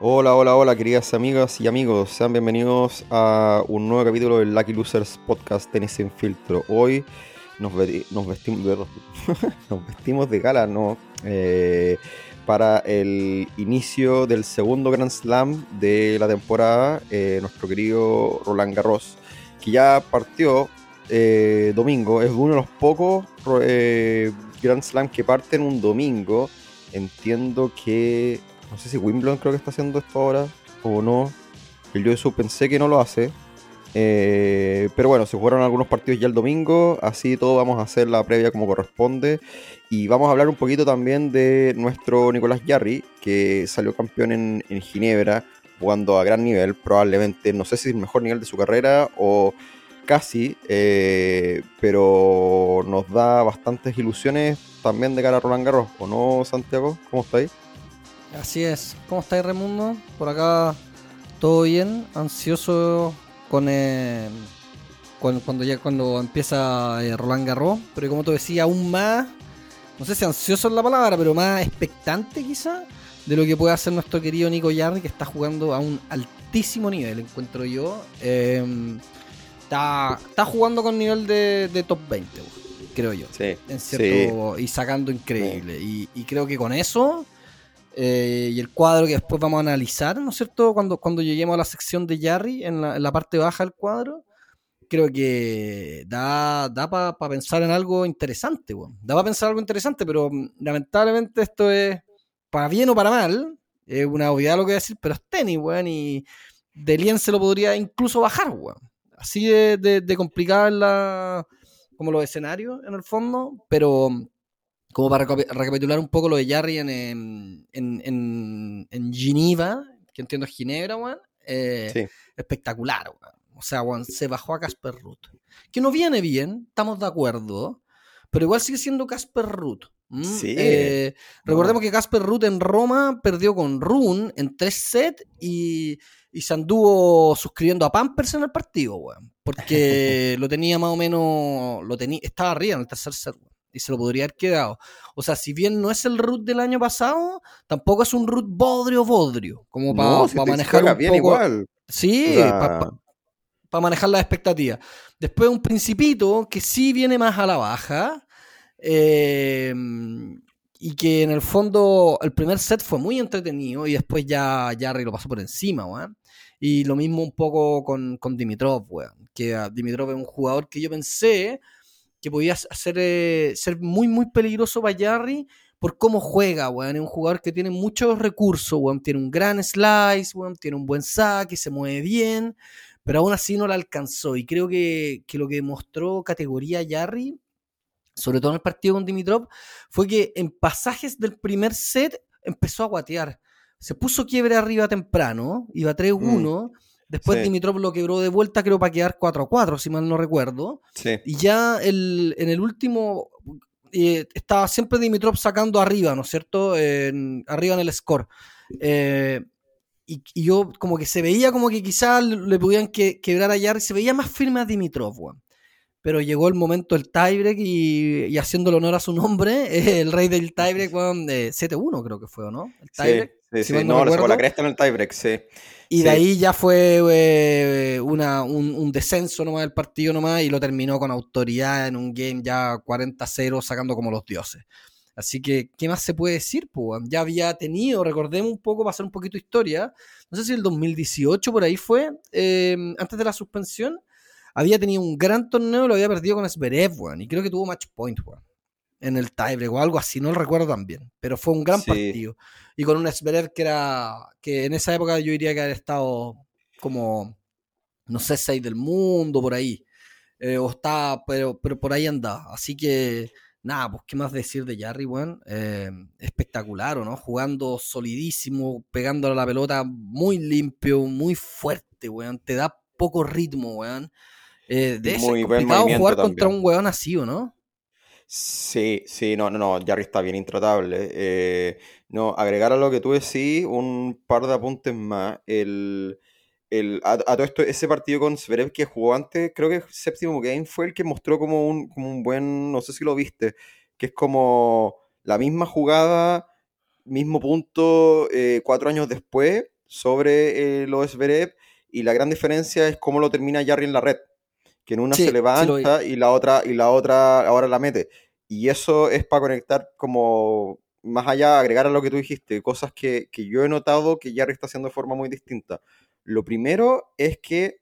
Hola, hola, hola, queridas amigas y amigos. Sean bienvenidos a un nuevo capítulo del Lucky Losers Podcast Tenis sin filtro. Hoy nos, vestimos, de, nos gala, ¿no? Eh, para el inicio del segundo Grand Slam de la temporada, eh, nuestro querido Roland Garros, que ya partió eh, domingo, es uno de los pocos Grand Slam que parten un domingo. Entiendo que no sé si Wimbledon creo que está haciendo esto ahora o no. El US pensé que no lo hace. Eh, pero bueno, se jugaron algunos partidos ya el domingo, así todo vamos a hacer la previa como corresponde. Y vamos a hablar un poquito también de nuestro Nicolás Yarri, que salió campeón en, Ginebra, jugando a gran nivel, probablemente, no sé si es el mejor nivel de su carrera o casi, eh, pero nos da bastantes ilusiones también de cara a Roland Garros, ¿o no, Santiago? ¿Cómo estáis? Así es. ¿Cómo estáis, Remundo? Por acá todo bien, ansioso con, eh, cuando, ya cuando empieza eh, Roland Garros, pero como te decía, aún más, no sé si ansioso es la palabra, pero más expectante quizá de lo que puede hacer nuestro querido Nico Yardi, que está jugando a un altísimo nivel, encuentro yo. Em, está, está jugando con nivel de, top 20, creo yo. Sí, en cierto, Y sacando increíble. Y, y creo que con eso eh, y el cuadro que después vamos a analizar, ¿no es cierto? Cuando, cuando lleguemos a la sección de Jarry, en la, parte baja del cuadro, creo que da, da para pensar en algo interesante, bueno. Da para pensar algo interesante, pero mm, lamentablemente esto es para bien o para mal. Es una obviedad lo que voy a decir, pero es tenis, weón, y Delien se lo podría incluso bajar. Así de, de, de la, como los escenarios en el fondo, pero como para recapitular un poco lo de Jarry en, en, en, en Geneva, que entiendo es Ginebra, weón. Eh, espectacular, weón. O sea, weón, se bajó a Casper Ruth. Que no viene bien, estamos de acuerdo, pero igual sigue siendo Casper Ruth. Sí. Eh, recordemos que Casper Ruth en Roma perdió con Rune en tres sets y, y, se anduvo suscribiendo a Pampers en el partido, weón. Porque lo tenía más o menos, lo tenía, estaba arriba en el tercer set, weón y se lo podría haber quedado. O sea, si bien no es el root del año pasado, tampoco es un root bodrio bodrio, como para manejar un bien igual. Sí, para manejar las expectativas. Después un principito que sí viene más a la baja. Em, y que en el fondo el primer set fue muy entretenido y después ya Jarry lo pasó por encima, weón. Y lo mismo un poco con, con Dimitrov, weón. Que Dimitrov es un jugador que yo pensé que podía hacer, eh, ser muy, muy peligroso para Jarry por cómo juega, weón. Es un jugador que tiene muchos recursos, weón. Tiene un gran slice, weón. Tiene un buen saque, se mueve bien, pero aún así no la alcanzó. Y creo que, lo que mostró categoría Jarry, sobre todo en el partido con Dimitrov, fue que en pasajes del primer set empezó a guatear. Se puso quiebre arriba temprano, iba 3-1. Después Dimitrov lo quebró de vuelta, creo, para quedar 4-4, si mal no recuerdo. Y ya el, en el último eh, estaba siempre Dimitrov sacando arriba, ¿no es cierto? arriba en el score. Eh, y, yo como que se veía como que quizás le podían que, quebrar a y se veía más firme a Dimitrov, weón. Pero llegó el momento del tiebreak y, y haciéndole honor a su nombre, el rey del tiebreak, weón, 7-1 creo que fue, ¿no? El tiebreak. Sí, sí, sí. no, no la cresta en el tiebreak, sí. Y de ahí ya fue eh, una, un, descenso nomás del partido nomás y lo terminó con autoridad en un game ya 40-0 sacando como los dioses. Así que, ¿qué más se puede decir? Pues, ya había tenido, recordemos un poco, pasar un poquito de historia, no sé si el 2018 por ahí fue, eh, antes de la suspensión, había tenido un gran torneo, lo había perdido con Zverev, y creo que tuvo match point, weón en el tiebreak o algo así, no lo recuerdo tan bien, pero fue un gran partido. Y con un Zverev que era, que en esa época yo diría que había estado como, no sé, seis del mundo, por ahí. Eh, o está, pero, pero por ahí anda. Así que, nada, pues qué más decir de Jarry, weón. Eh, espectacular, ¿no? Jugando solidísimo, pegándole a la pelota muy limpio, muy fuerte, weón. Te da poco ritmo, weón. Eh, de muy complicado jugar contra un weón así, ¿o no? Sí, sí, no, no, no, Jarry está bien intratable. Eh, no, agregar a lo que tú decís un par de apuntes más. El, el, a, todo esto, ese partido con Zverev que jugó antes, creo que el séptimo game fue el que mostró como un, como un buen, no sé si lo viste, que es como la misma jugada, mismo punto, eh, cuatro años después, sobre eh, lo de Zverev y la gran diferencia es cómo lo termina Jarry en la red, que en una se levanta y la otra y la otra ahora la mete. Y eso es para conectar como más allá, agregar a lo que tú dijiste, cosas que, que yo he notado que Jarry está haciendo de forma muy distinta. Lo primero es que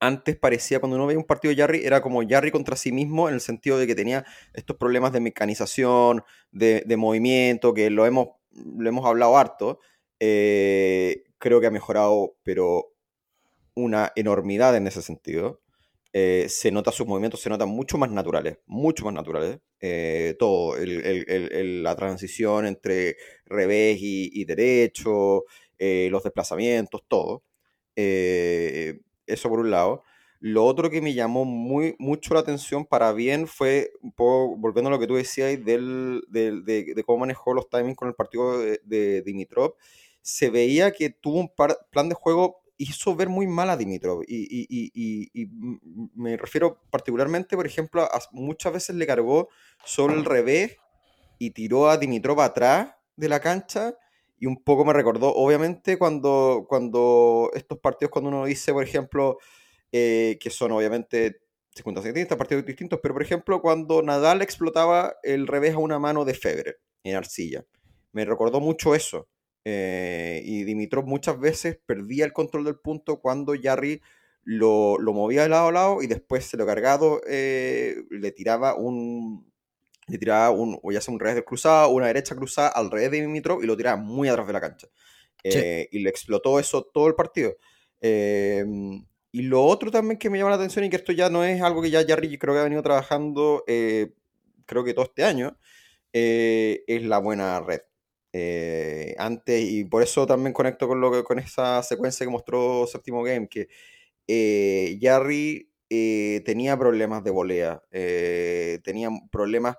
antes parecía, cuando uno veía un partido de Jarry, era como Jarry contra sí mismo, en el sentido de que tenía estos problemas de mecanización, de, movimiento, que lo hemos, lo hemos hablado harto. Eh, creo que ha mejorado, pero una enormidad en ese sentido. Eh, se nota sus movimientos, se notan mucho más naturales, mucho más naturales. Eh, todo, la transición entre revés y, derecho, los desplazamientos, todo eso por un lado. Lo otro que me llamó muy, mucho la atención para bien fue, un poco, volviendo a lo que tú decías del, de, cómo manejó los timings con el partido de, Dimitrov, se veía que tuvo un plan de juego, hizo ver muy mal a Dimitrov. Y, me refiero particularmente, por ejemplo, a, muchas veces le cargó solo el revés y tiró a Dimitrov atrás de la cancha y un poco me recordó, obviamente, cuando, estos partidos, cuando uno dice, por ejemplo, eh, que son obviamente circunstancias distintas, partidos distintos, pero por ejemplo, cuando Nadal explotaba el revés a una mano de Febre en arcilla, me recordó mucho eso. Eh, y Dimitrov muchas veces perdía el control del punto cuando Jarry lo, lo movía de lado a lado y después se lo cargado eh, le tiraba un, le tiraba un, o ya sea un revés cruzado, una derecha cruzada al revés de Dimitrov y lo tiraba muy atrás de la cancha. Eh, y le explotó eso todo el partido. Em, y lo otro también que me llama la atención y que esto ya no es algo que ya Jarry creo que ha venido trabajando, creo que todo este año, es la buena red. Antes, y por eso también conecto con, lo que, con esa secuencia que mostró Séptimo Game, que Jarry tenía problemas de volea, tenía problemas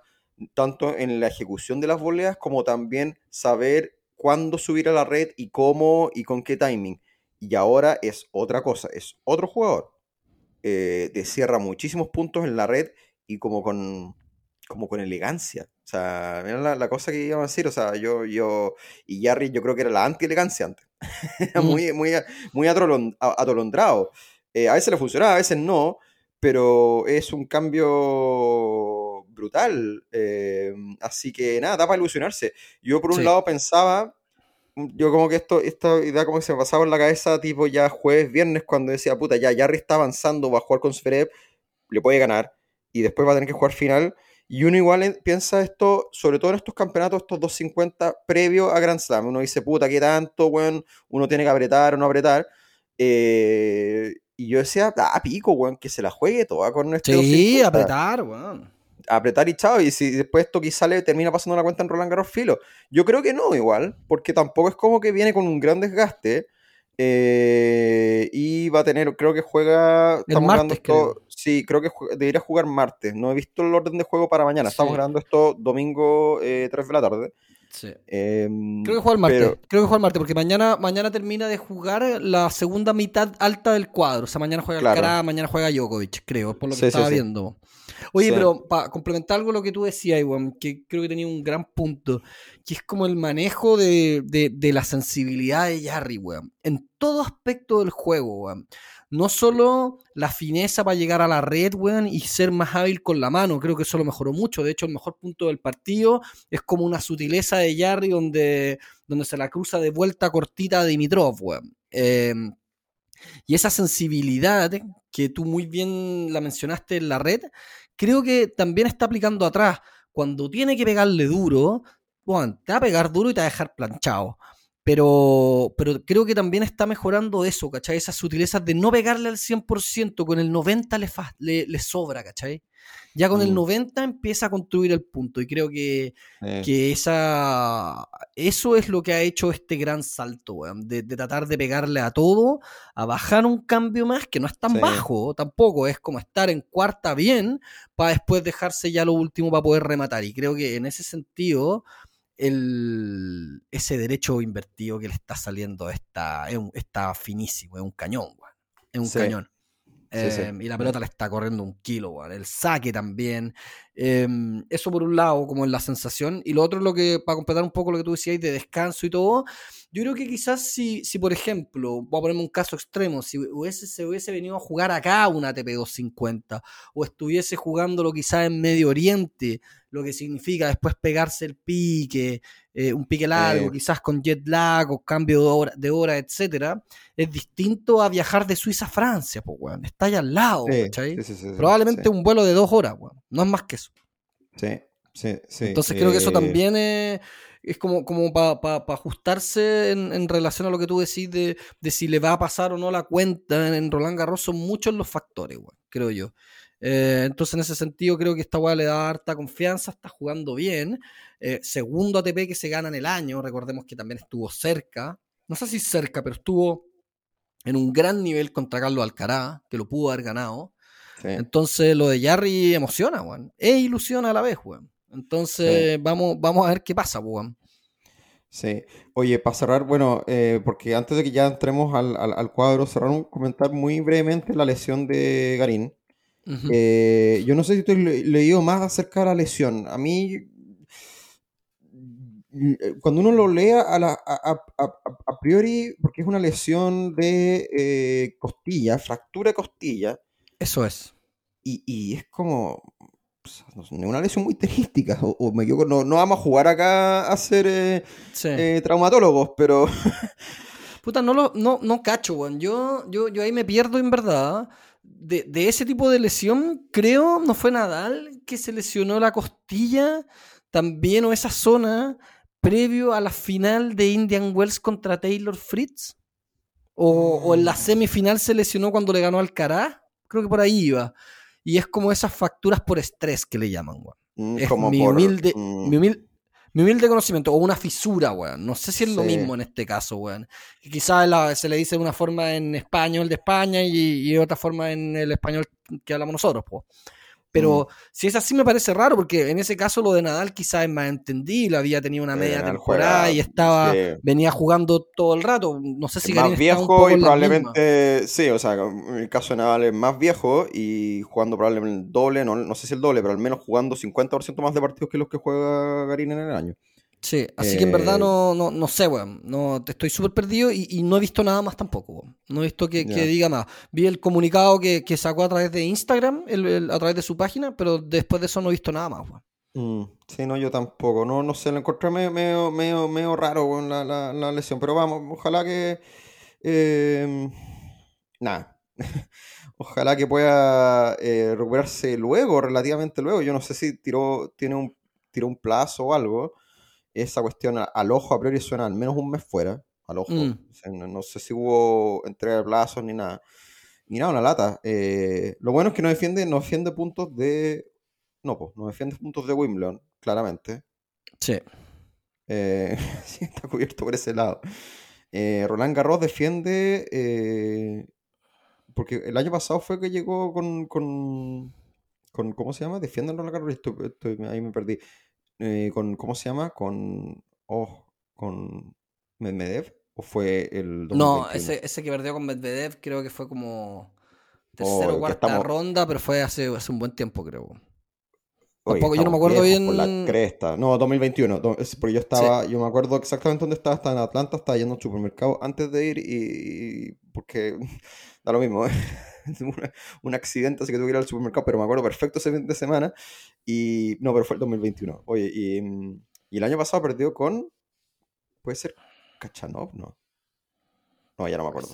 tanto en la ejecución de las voleas como también saber cuándo subir a la red y cómo y con qué timing. Y ahora es otra cosa, es otro jugador. Eh, te cierra muchísimos puntos en la red y como con, como con elegancia. O sea, mira la, cosa que iba a decir. O sea, yo, yo, y Jarry yo creo que era la anti-elegancia antes. era muy, muy, muy atolondrado. Eh, a veces le funcionaba, a veces no, pero es un cambio brutal. Eh, así que nada, da para ilusionarse. Yo por un lado pensaba, mm, yo como que esto, esta idea como que se me pasaba en la cabeza tipo ya jueves, viernes, cuando decía, puta, ya Jarry está avanzando, va a jugar con Zverev, le puede ganar, y después va a tener que jugar final. Y uno igual piensa esto, sobre todo en estos campeonatos, estos 250 previo a Grand Slam. Uno dice, puta, ¿qué tanto, bueno, Uno tiene que apretar o no apretar. Eh, y yo decía, ah, pico, weón, que se la juegue toda con este Sí, apretar, weón apretar y chao. Y si después esto quizá le termina pasando la cuenta en Roland Garros filo. Yo creo que no, igual, porque tampoco es como que viene con un gran desgaste. Eh, y va a tener, creo que juega. Estamos martes, esto. Sí, creo que debería jugar martes. No he visto el orden de juego para mañana. Estamos grabando esto domingo 3 eh, de la tarde. Sí. Em, creo que juega el martes. Creo que juega el martes, porque mañana, mañana termina de jugar la segunda mitad alta del cuadro. O sea, mañana juega Alcaraz, mañana juega Djokovic, creo, por lo que estaba viendo. Oye, pero para complementar algo lo que tú decías, Iwan, que creo que tenía un gran punto, que es como el manejo de, la sensibilidad de Jarry, weón. En todo aspecto del juego, weón. No solo la fineza para llegar a la red, weón, y ser más hábil con la mano, creo que eso lo mejoró mucho. De hecho, el mejor punto del partido es como una sutileza de Jarry donde, donde se la cruza de vuelta cortita a Dimitrov, weón. Em, y esa sensibilidad que tú muy bien la mencionaste en la red, creo que también está aplicando atrás. Cuando tiene que pegarle duro, bueno, te va a pegar duro y te va a dejar planchado. Pero, pero creo que también está mejorando eso, ¿cachai? Esas sutilezas de no pegarle al 100%, con el 90% le, le, sobra, ¿cachai? Ya con el 90 mm. empieza a construir el punto y creo que, que esa, eso es lo que ha hecho este gran salto, weón, de, tratar de pegarle a todo, a bajar un cambio más que no es tan bajo tampoco, es como estar en cuarta bien para después dejarse ya lo último para poder rematar. Y creo que en ese sentido el, ese derecho invertido que le está saliendo está, está finísimo, es un cañón, es un cañón. Em, y la pelota le está corriendo un kilo, el saque también. Em, eso por un lado, como en la sensación. Y lo otro, lo que, para completar un poco lo que tú decías de descanso y todo, yo creo que quizás si, si por ejemplo, voy a ponerme un caso extremo, si hubiese, se hubiese venido a jugar acá una ATP 250, o estuviese jugándolo quizás en Medio Oriente, lo que significa después pegarse el pique, eh, un pique largo, quizás con jet lag o cambio de hora, de hora etcétera, es distinto a viajar de Suiza a Francia, pues, weón. Está allá al lado, Probablemente un vuelo de dos horas, weón. No es más que eso. Sí, sí, sí. Entonces creo que eso eh, también es, es como, como para ajustarse en, relación a lo que tú decís de, si le va a pasar o no la cuenta en, Roland Garros. Son muchos los factores, weón, creo yo. Eh, entonces, en ese sentido, creo que esta weá le da harta confianza, está jugando bien. Eh, segundo ATP que se gana en el año, recordemos que también estuvo cerca, no sé si cerca, pero estuvo en un gran nivel contra Carlos Alcaraz, que lo pudo haber ganado. Entonces, lo de Jarry emociona, weón. E ilusiona a la vez, weón. Entonces, vamos, vamos a ver qué pasa, weón. Sí. Oye, para cerrar, bueno, eh, porque antes de que ya entremos al, al, cuadro, cerrar comentar muy brevemente la lesión de Garín. Eh, yo no sé si tú has leído más acerca de la lesión. A mí, cuando uno lo lea a, la, a, priori, porque es una lesión de eh, costilla, fractura de costilla. Eso es. Y, es como una lesión muy tenística. O, me no, no, vamos a jugar acá a ser eh, traumatólogos, pero. Puta, no lo no, no cacho, weón. Yo, yo, yo ahí me pierdo en verdad de, ese tipo de lesión, creo, no fue Nadal que se lesionó la costilla también o esa zona previo a la final de Indian Wells contra Taylor Fritz. O, en la mm. semifinal se lesionó cuando le ganó al Alcaraz. Creo que por ahí iba. Y es como esas facturas por estrés que le llaman, mm, Es como mi, humilde, mm. mi, humilde, mi humilde conocimiento, o una fisura, weón. No sé si es lo mismo en este caso, weón. Quizás se le dice de una forma en español de España y, y otra forma en el español que hablamos nosotros, pues. Pero mm. si es así me parece raro, porque en ese caso lo de Nadal quizás es más entendible, había tenido una media temporada y estaba, venía jugando todo el rato. No sé si más viejo y probablemente, sí, o sea, en el caso de Nadal es más viejo y jugando probablemente el doble, no, no sé si el doble, pero al menos jugando 50% más de partidos que los que juega Garín en el año. Sí, así que en verdad eh, no, no, no sé, weón. No, estoy súper perdido y, no he visto nada más tampoco, weón. No he visto que, diga más. Vi el comunicado que, sacó a través de Instagram, a través de su página, pero después de eso no he visto nada más, weón. Mm, sí, no, yo tampoco. No, no sé, lo encontré medio, medio, medio, raro con la, la, lesión. Pero vamos, ojalá que. Eh, nada. ojalá que pueda eh, recuperarse luego, relativamente luego. Yo no sé si tiró, tiene un, tiró un plazo o algo esa cuestión al ojo a priori suena al menos un mes fuera, al ojo. Mm. no, sé si hubo entrega de plazos ni nada. Y nada, una lata. Eh, lo bueno es que no defiende, no defiende puntos de. No, pues, no defiende puntos de Wimbledon, claramente. Sí. Eh, sí, está cubierto por ese lado. Eh, Roland Garros defiende. porque el año pasado fue que llegó con. con, con ¿Cómo se llama? Defiende Roland Garros. ahí me perdí. Eh, con, ¿cómo se llama? Con, oh, con Medvedev, ¿o fue el No, ese, ese que perdió con Medvedev creo que fue como tercera o oh, cuarta ronda, pero fue hace, hace un buen tiempo, creo. Tampoco, yo no me acuerdo bien. la cresta. No, 2021. Porque yo estaba, yo me acuerdo exactamente dónde estaba. Estaba en Atlanta, estaba yendo al supermercado antes de ir y. porque da lo mismo. ¿eh? un accidente, así que tuve que ir al supermercado, pero me acuerdo perfecto ese fin de semana. Y no, pero fue el 2021. Oye, y, y el año pasado perdió con. ¿Puede ser Kachanov? No. No, ya no me acuerdo.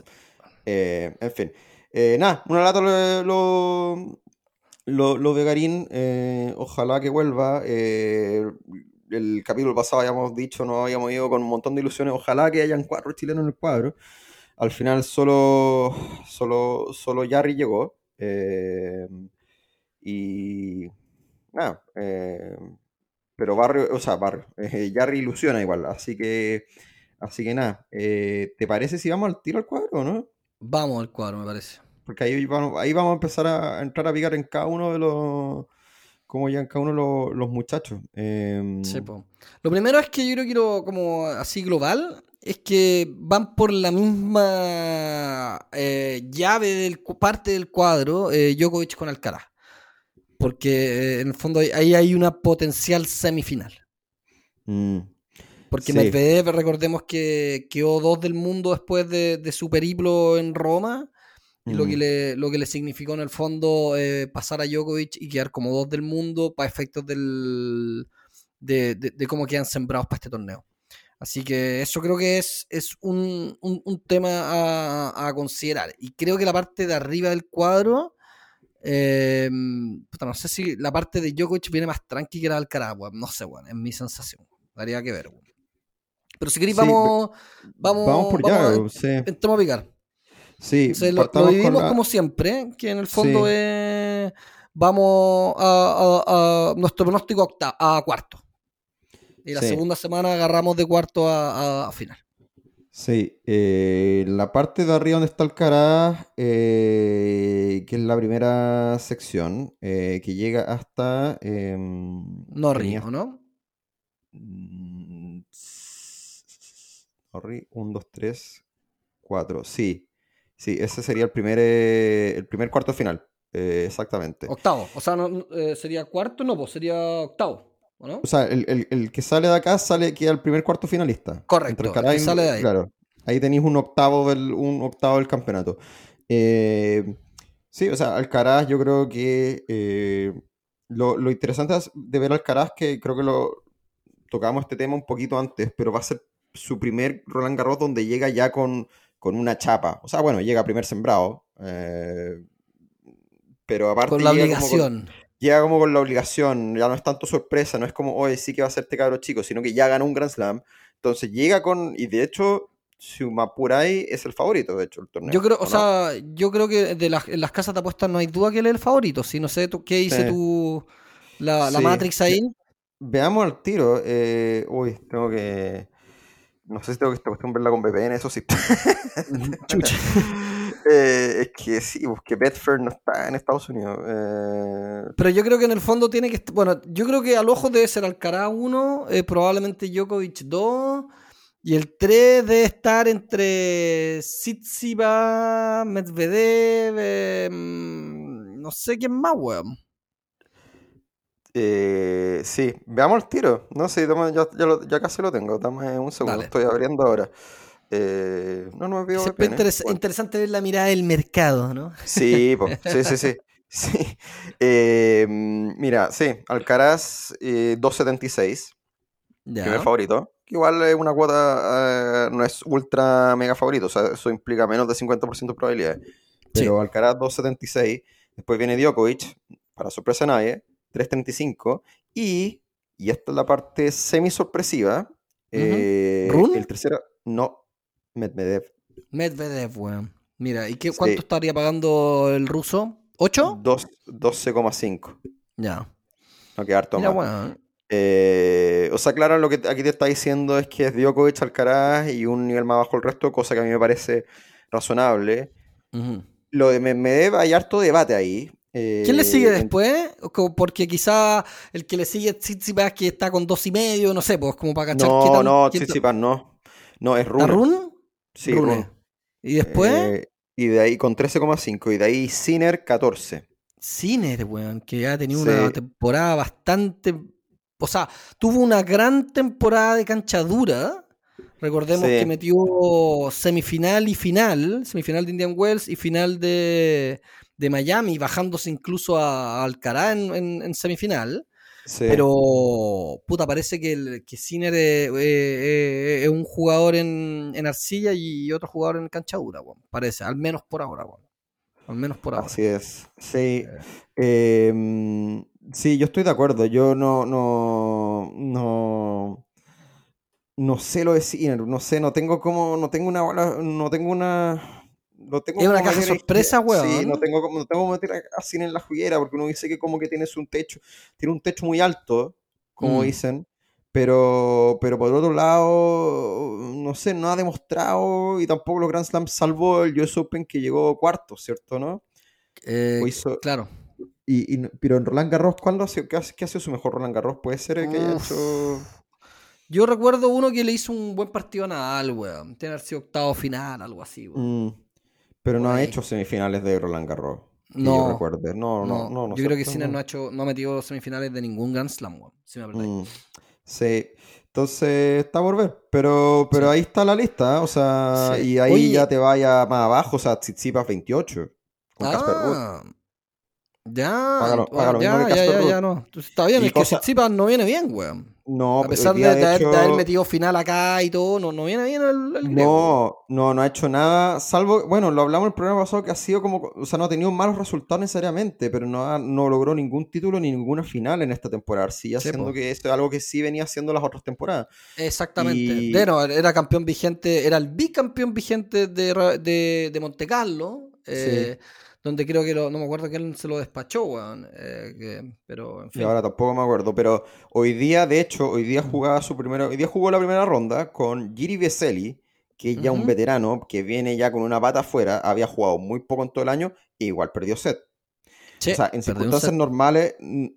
Eh, en fin. Eh, nada, una lata lo, lo, lo Garín. Eh, ojalá que vuelva. el capítulo pasado habíamos dicho, no habíamos ido con un montón de ilusiones. Ojalá que hayan cuatro chilenos en el cuadro. Al final solo, solo, solo Jarry llegó. Eh, y nada, eh, pero Barrio, o sea, Barrio, eh, Jarry ilusiona igual, así que, así que nada, ¿te parece si vamos al tiro al cuadro no? Vamos al cuadro, me parece. Porque ahí vamos, ahí vamos a empezar a entrar a picar en cada uno de los, como ya en cada uno de los, muchachos. Em, sí, Lo primero es que yo creo que quiero, como así global, es que van por la misma eh, llave del parte del cuadro eh, Djokovic con Alcaraz. porque eh, en el fondo ahí- hay una potencial semifinal. Mm, Porque Sí. Medvedev, recordemos que quedó dos del mundo después de, de su periplo en Roma, y lo, mm. que le, lo que le significó en el fondo eh, pasar a Djokovic y quedar como dos del mundo para efectos del, de, de- de cómo quedan sembrados para este torneo. Así que eso creo que es, es un, un- un tema a, a considerar. Y creo que la parte de arriba del cuadro, eh, puta, no sé si la parte de Djokovic viene más tranqui que la de Alcaraz, weón. no sé, bueno, es mi sensación. Daría que ver, weón. Pero si queréis, Sí, vamos, vamos, Vamos por vamos allá, a- sí. entremos a picar. Sí, Entonces, lo, lo la- como siempre, que en el fondo Sí. es. Vamos a, a- a nuestro pronóstico a cuarto. Y la Sí. segunda semana agarramos de cuarto a, a- a final. Sí, eh, la parte de arriba donde está Alcaraz, eh, que es la primera sección, eh, que llega hasta... em, Norri, ¿o no? Norri, 1, 2, 3, 4. Sí, sí, ese sería el primer, eh, el primer cuarto final. exactamente. Octavo. O sea, no, sería cuarto, no, pues sería octavo, ¿o no? O sea, el, el- el que sale de acá sale queda el primer cuarto finalista. Correcto, Entre el que sale de ahí. Claro. Ahí tenéis un octavo del, un octavo del campeonato. Eh, sí, o sea, Alcaraz, yo creo que eh, lo, lo interesante es de ver a Alcaraz, que creo que lo tocamos este tema un poquito antes, pero va a ser su primer Roland Garros donde llega ya con, con una chapa. O sea, bueno, llega primer sembrado. eh, pero aparte Con la como obligación. Llega como con la obligación, ya no es tanto sorpresa, no es como, oye, sí que va a ser este cabro chico, sino que ya ganó un Grand Slam. Entonces llega con, y de hecho, Sumapuray es el favorito, de hecho, el torneo. Yo creo, ¿o o no? sea, yo creo que de las, en las casas de apuestas no hay duda que él es el favorito. Si no sé tú, qué dice Sí. tu la. Matrix ahí. Veamos al tiro. eh, uy, tengo que. No sé si tengo que esta cuestión verla con VPN, eso sí. Chucha. Eh, es que sí, pues que Bedford no está en Estados Unidos. eh, Pero yo creo que en el fondo tiene que. Bueno, yo creo que al ojo debe ser Alcaraz 1, eh, probablemente Djokovic 2. Y el 3 debe estar entre Tsitsipas, Medvedev, mm, no sé quién más, weón. eh, sí, veamos el tiro. No sé, ya, ya, casi lo tengo. Dame un segundo, Dale. estoy abriendo ahora. Eh, no, no me pido Siempre VPN. interes- Bueno, interesante ver la mirada del mercado, ¿no? Sí, po, sí, sí, sí. sí. Eh, mira, sí, Alcaraz eh, 2.76. Ya. primer favorito. que Igual es una cuota, eh, no es ultra mega favorito, o sea, eso implica menos de 50% de probabilidades. Pero Alcaraz 2.76, después viene Djokovic, para sorpresa de nadie, 3.35, y, y esta es la parte semi sorpresiva, eh, ¿Rune? el tercero, no, Medvedev, Medvedev, weón. Mira, ¿y qué, Sí. cuánto estaría pagando el ruso? ¿8? dos- 12,5, Ya. no queda harto Mira, más. weón. Eh, o sea, claro, lo que aquí te está diciendo es que es Djokovic, Alcaraz y un nivel más bajo el resto, cosa que a mí me parece razonable. Lo de Medvedev hay harto debate ahí. eh, ¿Quién le sigue después? Porque quizá el que le sigue es Tsitsipas que está con dos y medio, no sé, pues como para cachar qué No, tan- no, Tsitsipas no. No, es ¿Está Rune. Rune? Sí, Rune. Rune. Y después, Eh, y de ahí con 13,5. Y de ahí Sinner 14. Sinner, weón, que ha tenido Sí. una temporada bastante. O sea, tuvo una gran temporada de cancha dura. Recordemos Sí. que metió semifinal y final, semifinal de Indian Wells y final de, de Miami, bajándose incluso a, a Alcaraz en, en- en semifinal. Sí. Pero, puta, parece que, el, que Sinner es, es- es- es un jugador en, en arcilla y otro jugador en cancha dura. Parece, al menos por ahora. Al menos por ahora. Así es. Sí. Eh, mm, sí, yo estoy de acuerdo. Yo no, no, no, no sé lo de Sinner. No sé, no tengo como, no tengo una, no tengo una, no tengo Es una cómo caja meter a- sorpresa, Sí, weón. no tengo como, no tengo cómo meter a, a Sinner en la juguera porque uno dice que como que tienes un techo, tiene un techo muy alto, como Mm. dicen. Pero, pero por otro lado, no sé, no ha demostrado y tampoco los Grand Slams, salvo el US Open que llegó cuarto, ¿cierto? ¿No? Eh, hizo- claro. Y, pero en Roland Garros, ¿cuándo ha sido, qué, ha, qué ha sido su mejor Roland Garros? ¿Puede ser el que haya hecho...? Yo recuerdo uno que le hizo un buen partido a Nadal, weón. Tiene que haber sido octavo final, algo así, weón. Mm, pero no ha hecho semifinales de Roland Garros. no, yo recuerde. No, no, no. no, yo creo que Sinner no ha, hecho, no ha metido semifinales de ningún Grand Slam, si me mm, Sí. Entonces está por ver. Pero, pero ahí está la lista, o sea, y ahí ya te vaya más abajo, o sea, Tsitsipas 28. Con ah, Ya, ya, ya, ya, ya, no. Está bien, es que Tsitsipas no viene bien, weón. No, a pesar de, haber metido final acá y todo, no, no viene bien el, No, no, no ha hecho nada, salvo, bueno, lo hablamos el programa pasado que ha sido como, o sea, no ha tenido malos resultados necesariamente, pero no, no logró ningún título ni ninguna final en esta temporada. Sí, haciendo que esto es algo que sí venía haciendo las otras temporadas. Exactamente. era campeón vigente, era el bicampeón vigente de, de, de Monte Carlo. Eh, donde creo que no me acuerdo quién se lo despachó, weón. Eh, pero, en fin. Y ahora tampoco me acuerdo, pero hoy día, de hecho, hoy día jugaba su primera, hoy día jugó la primera ronda con Giri Veseli, que es ya un veterano, que viene ya con una pata afuera, había jugado muy poco en todo el año, e igual perdió set. o sea, en circunstancias normales,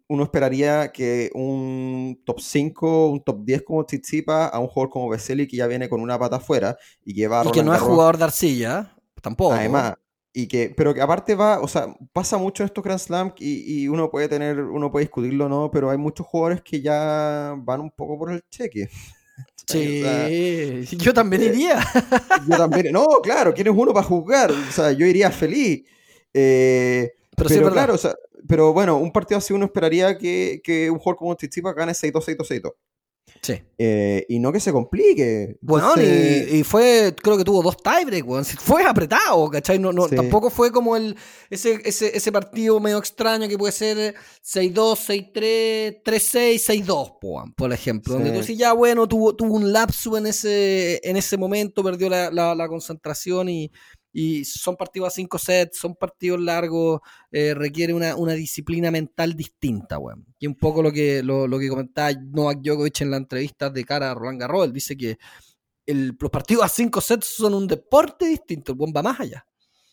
uno esperaría que un top 5, un top 10 como Tsitsipa, a un jugador como Veseli, que ya viene con una pata afuera y que va a Y que no es jugador de arcilla, tampoco. Además, y que, pero que aparte va, o sea, pasa mucho en estos Grand Slam y, uno puede tener, uno puede discutirlo no, pero hay muchos jugadores que ya van un poco por el cheque. Sí, yo también eh, iría. Yo también, no, claro, ¿quién es uno para jugar? O sea, yo iría feliz. Eh, pero, pero claro, o sea, pero bueno, un partido así uno esperaría que, que un jugador como Tsitsipa gane 6-2, 6-2, 6-2. Sí. Eh, y no que se complique. Bueno, y, fue, creo que tuvo dos tiebreaks, Fue apretado, ¿cachai? No, no, Tampoco fue como el ese, ese, ese, partido medio extraño que puede ser 6-2, 6-3, 3-6, 6-2, por ejemplo. Donde tú decís, ya bueno, tuvo, tuvo un lapso en ese, en ese momento, perdió la, la concentración y, y son partidos a cinco sets, son partidos largos, eh, requiere una, disciplina mental distinta, weón. Y un poco lo que, lo, que comentaba Novak Djokovic en la entrevista de cara a Roland Garros, él dice que los partidos a cinco sets son un deporte distinto, el buen va más allá.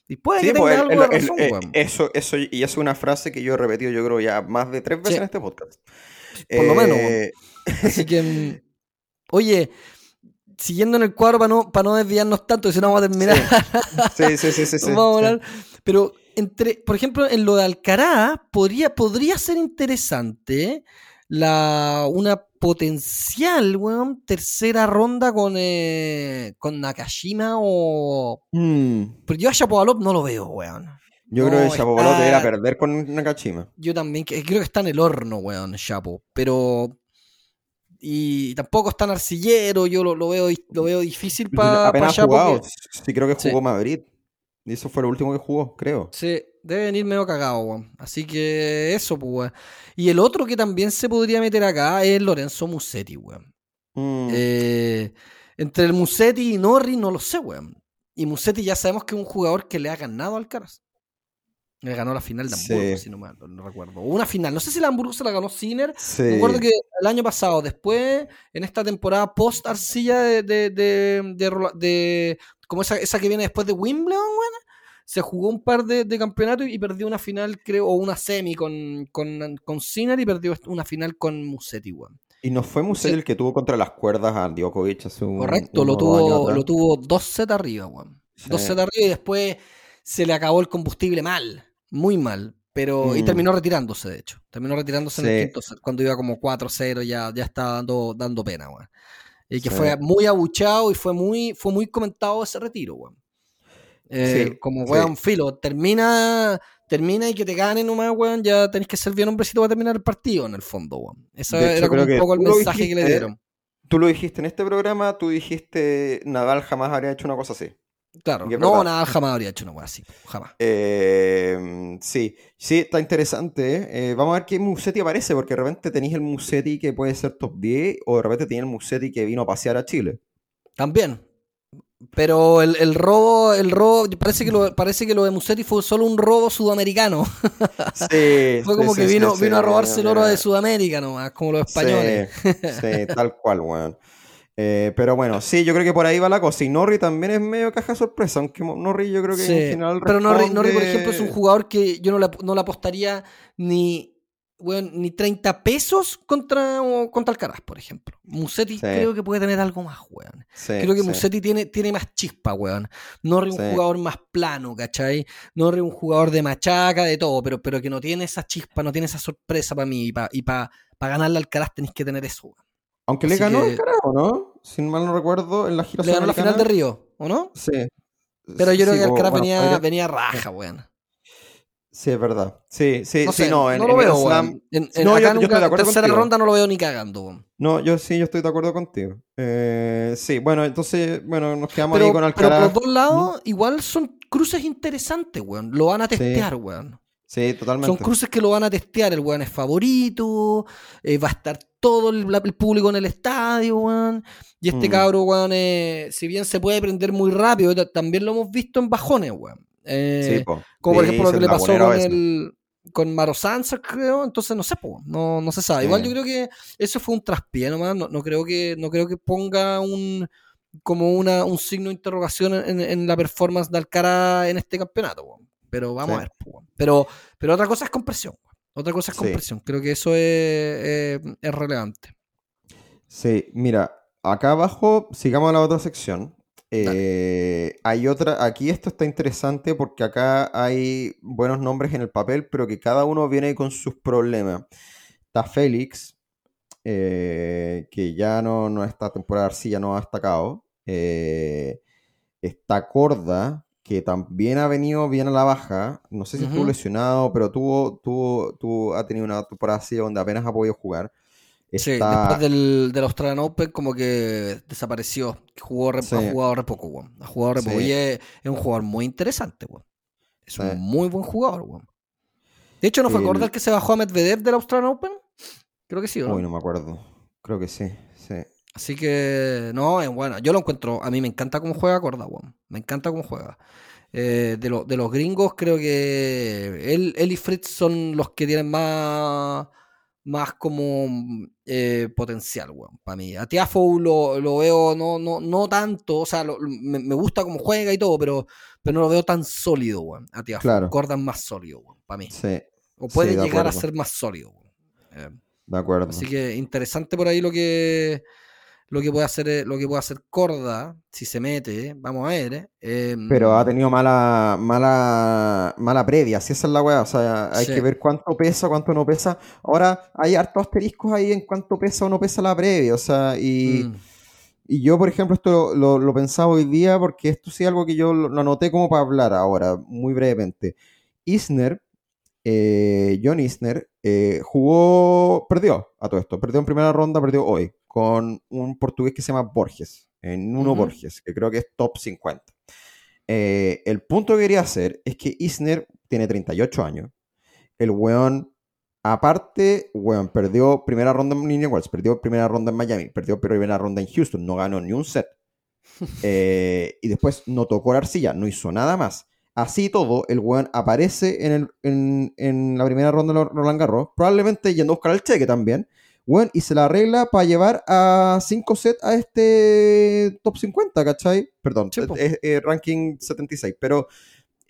Y puede que tenga pues, algo de razón, weón. Eso, eso, y es una frase que yo he repetido, yo creo, ya más de tres veces en este podcast. Por lo menos, eh, Así que, mm, oye, siguiendo en el cuadro para no, para no desviarnos tanto, si no vamos a terminar. Sí, sí, sí, sí. vamos a hablar. Pero entre, por ejemplo, en lo de Alcaraz, podría, podría ser interesante la, una potencial tercera ronda con, eh, con Nakashima o. Mm. Pero yo a Shapovalov no lo veo, weón. Yo creo que Shapovalov debería perder con Nakashima. Yo también creo que está en el horno, weón, Shapo. Pero y tampoco es tan arcillero, yo lo, veo, lo veo difícil para ha jugado, sí creo que jugó Madrid. Y eso fue lo último que jugó, creo. Sí, debe venir medio cagado, weón. Así que eso, pues, weón. Y el otro que también se podría meter acá es Lorenzo Musetti, weón. Mm. Eh, entre el Musetti y Norri no lo sé, weón. Y Musetti ya sabemos que es un jugador que le ha ganado al Caras. Le ganó la final de Hamburgo, si no, me, no recuerdo. Una final. No sé si la Hamburgo se la ganó Sinner. Me acuerdo que el año pasado, después, en esta temporada post Arcilla de, de, de, como esa, esa, que viene después de Wimbledon, bueno, se jugó un par de, campeonatos y perdió una final, creo, o una semi con, con, con Sinner y perdió una final con Musetti, weón. Y no fue Musetti el que tuvo contra las cuerdas a Djokovic hace un Correcto, lo tuvo, lo tuvo dos sets arriba, weón. Dos sets arriba y después se le acabó el combustible mal muy mal. Pero, y mm. terminó retirándose, de hecho. Terminó retirándose en el quinto cuando iba como 4-0, ya, ya estaba dando, dando pena, weón. Y que fue muy abuchado y fue muy, fue muy comentado ese retiro, weón. Eh, como, weón, filo, termina, termina y que te ganen nomás, weón, ya tenés que ser bien hombrecito para terminar el partido, en el fondo, weón. Ese era como un poco el mensaje que le dieron. Tú lo dijiste en este programa, tú dijiste Nadal jamás habría hecho una cosa así. Claro, no, nada, jamás habría hecho una cosa así, jamás. Eh, sí, sí, está interesante. ¿eh? Eh, vamos a ver qué Musetti aparece, porque de repente tenéis el Musetti que puede ser top 10, o de repente tenéis el Musetti que vino a pasear a Chile. También. Pero el, robo, el robo, parece que lo, parece que lo de Musetti fue solo un robo sudamericano. Sí, fue como que vino, vino a robarse el oro de Sudamérica nomás, como los españoles. Sí, tal cual, weón. Eh, pero bueno, sí, yo creo que por ahí va la cosa. Y Norri también es medio caja sorpresa, aunque Norri yo creo que en general. Pero Norri, por ejemplo, es un jugador que yo no le, no le apostaría ni, weón, ni 30 pesos contra, contra Alcaraz, por ejemplo. Musetti creo que puede tener algo más, weón. creo que Musetti tiene, tiene más chispa, weón. Norri un jugador más plano, ¿cachai? Norri un jugador de machaca, de todo, pero, pero que no tiene esa chispa, no tiene esa sorpresa para mí. Y para y pa, ganarle al Alcaraz tenéis que tener eso, weón. Aunque le ganó el carajo, ¿no? Si mal no recuerdo, en la gira Le ganó la final de Río, ¿o no? Sí. Pero yo creo que Alcaraz venía, venía raja, weón. Sí, es verdad. Sí, sí, no sí, no. En, no lo veo, En, no, yo, estoy de acuerdo tercera ronda no lo veo ni cagando. No, yo sí, yo estoy de acuerdo contigo. Eh, sí, bueno, entonces, bueno, nos quedamos ahí con Alcaraz. Pero por dos lados, igual son cruces interesantes, weón. Lo van a testear, weón. Sí, totalmente. Son cruces que lo van a testear. El weón es favorito. Eh, va a estar todo el, público en el estadio, weón. Y este mm. cabro, weón, eh, si bien se puede prender muy rápido, también lo hemos visto en bajones, weón. Eh, como por ejemplo lo que le pasó con, el, con Maro Sanz, creo. Entonces no sé, no, no se sabe. Igual yo creo que eso fue un traspié nomás. No, no, creo, que, no creo que ponga un como una, un signo de interrogación en, la performance de Alcaraz en este campeonato. Pero vamos a ver. Pero, pero otra cosa es compresión. Otra cosa es compresión. Creo que eso es, es relevante. Sí, mira, acá abajo, sigamos a la otra sección. Eh, hay otra, aquí esto está interesante porque acá hay buenos nombres en el papel, pero que cada uno viene con sus problemas. Está Félix, eh, que ya no, no esta temporada sí ya no ha destacado. Eh, está Corda, que también ha venido bien a la baja. No sé si estuvo lesionado, pero tuvo, tuvo, tuvo, ha tenido una temporada así donde apenas ha podido jugar. Sí, después del, del, Australian Open como que desapareció. Jugó Ha jugado re poco, weón. Ha jugado re poco. Y es, un jugador muy interesante, weón. Es un muy buen jugador, weón. De hecho, ¿no fue el... el que se bajó a Medvedev del Australian Open? Creo que sí, ¿no? Uy, no me acuerdo. Creo que sí, sí. Así que, no, es bueno. Yo lo encuentro, a mí me encanta cómo juega Corda, weón. Me encanta cómo juega. Eh, de, de los gringos, creo que él, él y Fritz son los que tienen más más como eh, potencial, weón, para mí. A Tiafo lo, lo, veo no, no, no tanto, o sea, me, gusta cómo juega y todo, pero, pero no lo veo tan sólido, weón, a Tiafo. Claro. Gordon más sólido, weón, para mí. Sí. O puede llegar a ser más sólido, weón. Eh, de acuerdo. Así que interesante por ahí lo que lo que puede hacer eh, lo que puede hacer Corda si se mete vamos a ver eh. pero ha tenido mala mala mala previa si esa es la weá o sea hay que ver cuánto pesa cuánto no pesa ahora hay hartos asteriscos ahí en cuánto pesa o no pesa la previa o sea y mm. y yo por ejemplo esto lo, lo, pensaba hoy día porque esto sí es algo que yo lo anoté como para hablar ahora muy brevemente Isner eh, John Isner jugó perdió a todo esto perdió en primera ronda perdió hoy con un portugués que se llama Borges, en uno Borges, que creo que es top 50. Eh, el punto que quería hacer es que Isner tiene 38 años. El weón, aparte, weón, perdió primera ronda en Indian Wells, perdió primera ronda en Miami, perdió primera ronda en Houston, no ganó ni un set. Eh, y después no tocó la arcilla, no hizo nada más. Así todo, el weón aparece en, el, en, la primera ronda de Roland Garros, probablemente yendo a buscar el cheque también, bueno, y se la arregla para llevar a 5 sets a este top 50, ¿cachai? Perdón, es, ranking 76, pero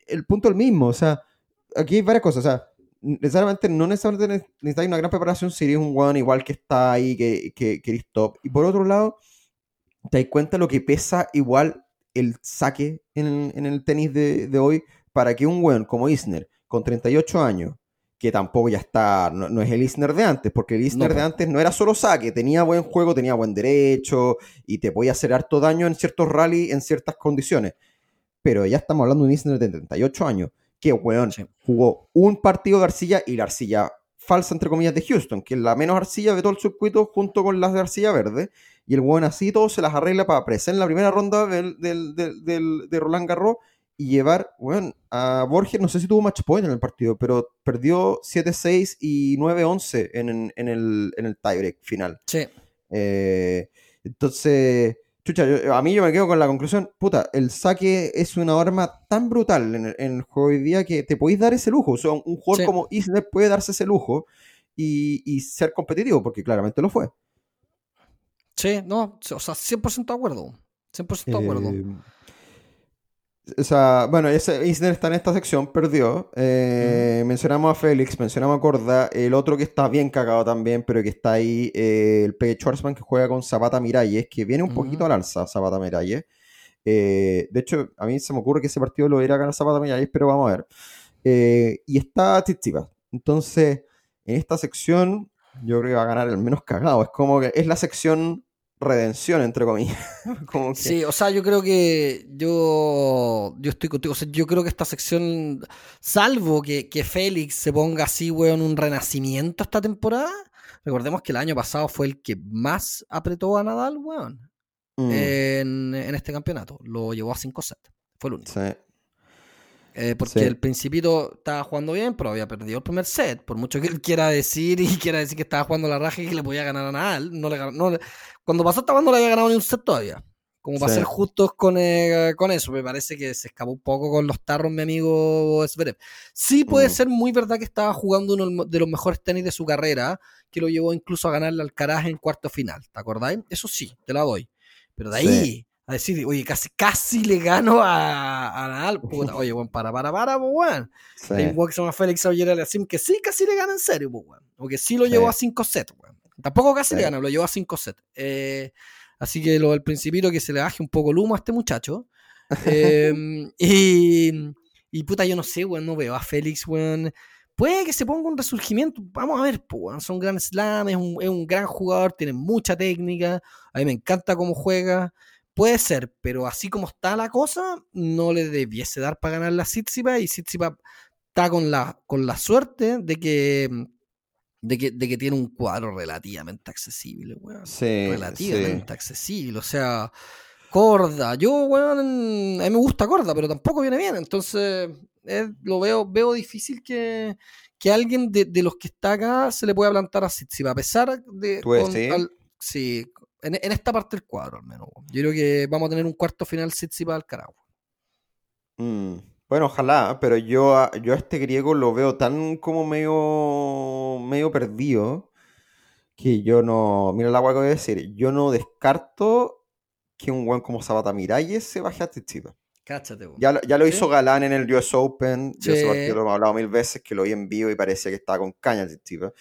el punto es el mismo, o sea, aquí hay varias cosas, o sea, necesariamente, no necesariamente necesitáis una gran preparación si eres un one igual que está ahí, que, que, que eres top. Y por otro lado, te das cuenta lo que pesa igual el saque en, en el tenis de, de, hoy para que un weón como Isner, con 38 años, que tampoco ya está, no, es el Isner de antes, porque el Isner de antes no era solo saque, tenía buen juego, tenía buen derecho y te podía hacer harto daño en ciertos rallies, en ciertas condiciones. Pero ya estamos hablando de un Isner de 38 años, que, weón, jugó un partido de arcilla y la arcilla falsa, entre comillas, de Houston, que es la menos arcilla de todo el circuito junto con las de arcilla verde. Y el weón así todo se las arregla para aparecer en la primera ronda del, del, del, de Roland Garros y llevar, bueno, a Borges, no sé si tuvo match point en el partido, pero perdió 7-6 y 9-11 en, en, el, en el tiebreak final. Sí. Eh, entonces, chucha, a mí yo me quedo con la conclusión, puta, el saque es una arma tan brutal en el, juego hoy día que te podéis dar ese lujo. O sea, un jugador como Isner puede darse ese lujo y, y, ser competitivo, porque claramente lo fue. Sí, no, o sea, 100% de acuerdo. 100% de acuerdo. Eh, O sea, bueno, ese Isner está en esta sección, perdió. Eh, mencionamos a Félix, mencionamos a Corda. El otro que está bien cagado también, pero que está ahí, eh, el P. Schwarzman que juega con Zapata Miralles, que viene un poquito al alza, Zapata Miralles. Eh, de hecho, a mí se me ocurre que ese partido lo irá a ganar Zapata Miralles, pero vamos a ver. y está Tizipa. Entonces, en esta sección, yo creo que va a ganar el menos cagado. Es como que es la sección redención, entre comillas. Sí, o sea, yo creo que yo, yo estoy contigo. O sea, yo creo que esta sección, salvo que, que Félix se ponga así, weón, un renacimiento esta temporada. Recordemos que el año pasado fue el que más apretó a Nadal, weón, mm. en, en, este campeonato. Lo llevó a 5 sets. Fue el único. Sí. Eh, porque el Principito estaba jugando bien, pero había perdido el primer set. Por mucho que él quiera decir y quiera decir que estaba jugando la raja y que le podía ganar a Nadal, no le, no cuando pasó esta no le había ganado ni un set todavía. Como para ser justos con, eh, con eso, me parece que se escapó un poco con los tarros, mi amigo Zverev. Sí puede mm. ser muy verdad que estaba jugando uno de los mejores tenis de su carrera, que lo llevó incluso a ganarle al Caraje en cuarto final, ¿te acordáis? Eso sí, te la doy. Pero de ahí a decir, oye, casi, casi le gano a, a Nadal. oye, bueno, para, para, para, weón. Hay un que se llama Félix Auger que sí, casi le gana en serio, weón. Porque sí lo llevó a 5 sets, weón. Tampoco casi le gana, lo llevó a 5 sets. Eh, así que lo del principito que se le baje un poco el humo a este muchacho. Em, y, y puta, yo no sé, weón, no veo a Félix, weón. Puede que se ponga un resurgimiento. Vamos a ver, pues, son grandes slam, es un, es un gran jugador, tiene mucha técnica. A mí me encanta cómo juega. Puede ser, pero así como está la cosa, no le debiese dar para ganar la Sitsipa y Sitsipa está con la, con la suerte de que, de que, de que tiene un cuadro relativamente accesible, weón. Sí, relativamente accesible, o sea, Corda. Yo, weón, a mí me gusta Corda, pero tampoco viene bien, entonces lo veo, veo difícil que, que alguien de, de, los que está acá se le pueda plantar a Sitsipa, a pesar de... sí, en, esta parte del cuadro, al menos. Yo creo que vamos a tener un cuarto final para el carajo. Mm, bueno, ojalá, pero yo a, yo a este griego lo veo tan como medio, medio perdido que yo no. Mira la agua que voy a decir. Yo no descarto que un buen como Sabata Miralles se baje a Tsitsipas. Cáchate, ya, ya, lo hizo Galán en el US Open. Yo sé lo he hablado mil veces, que lo vi en vivo y parecía que estaba con caña Tsitsipas.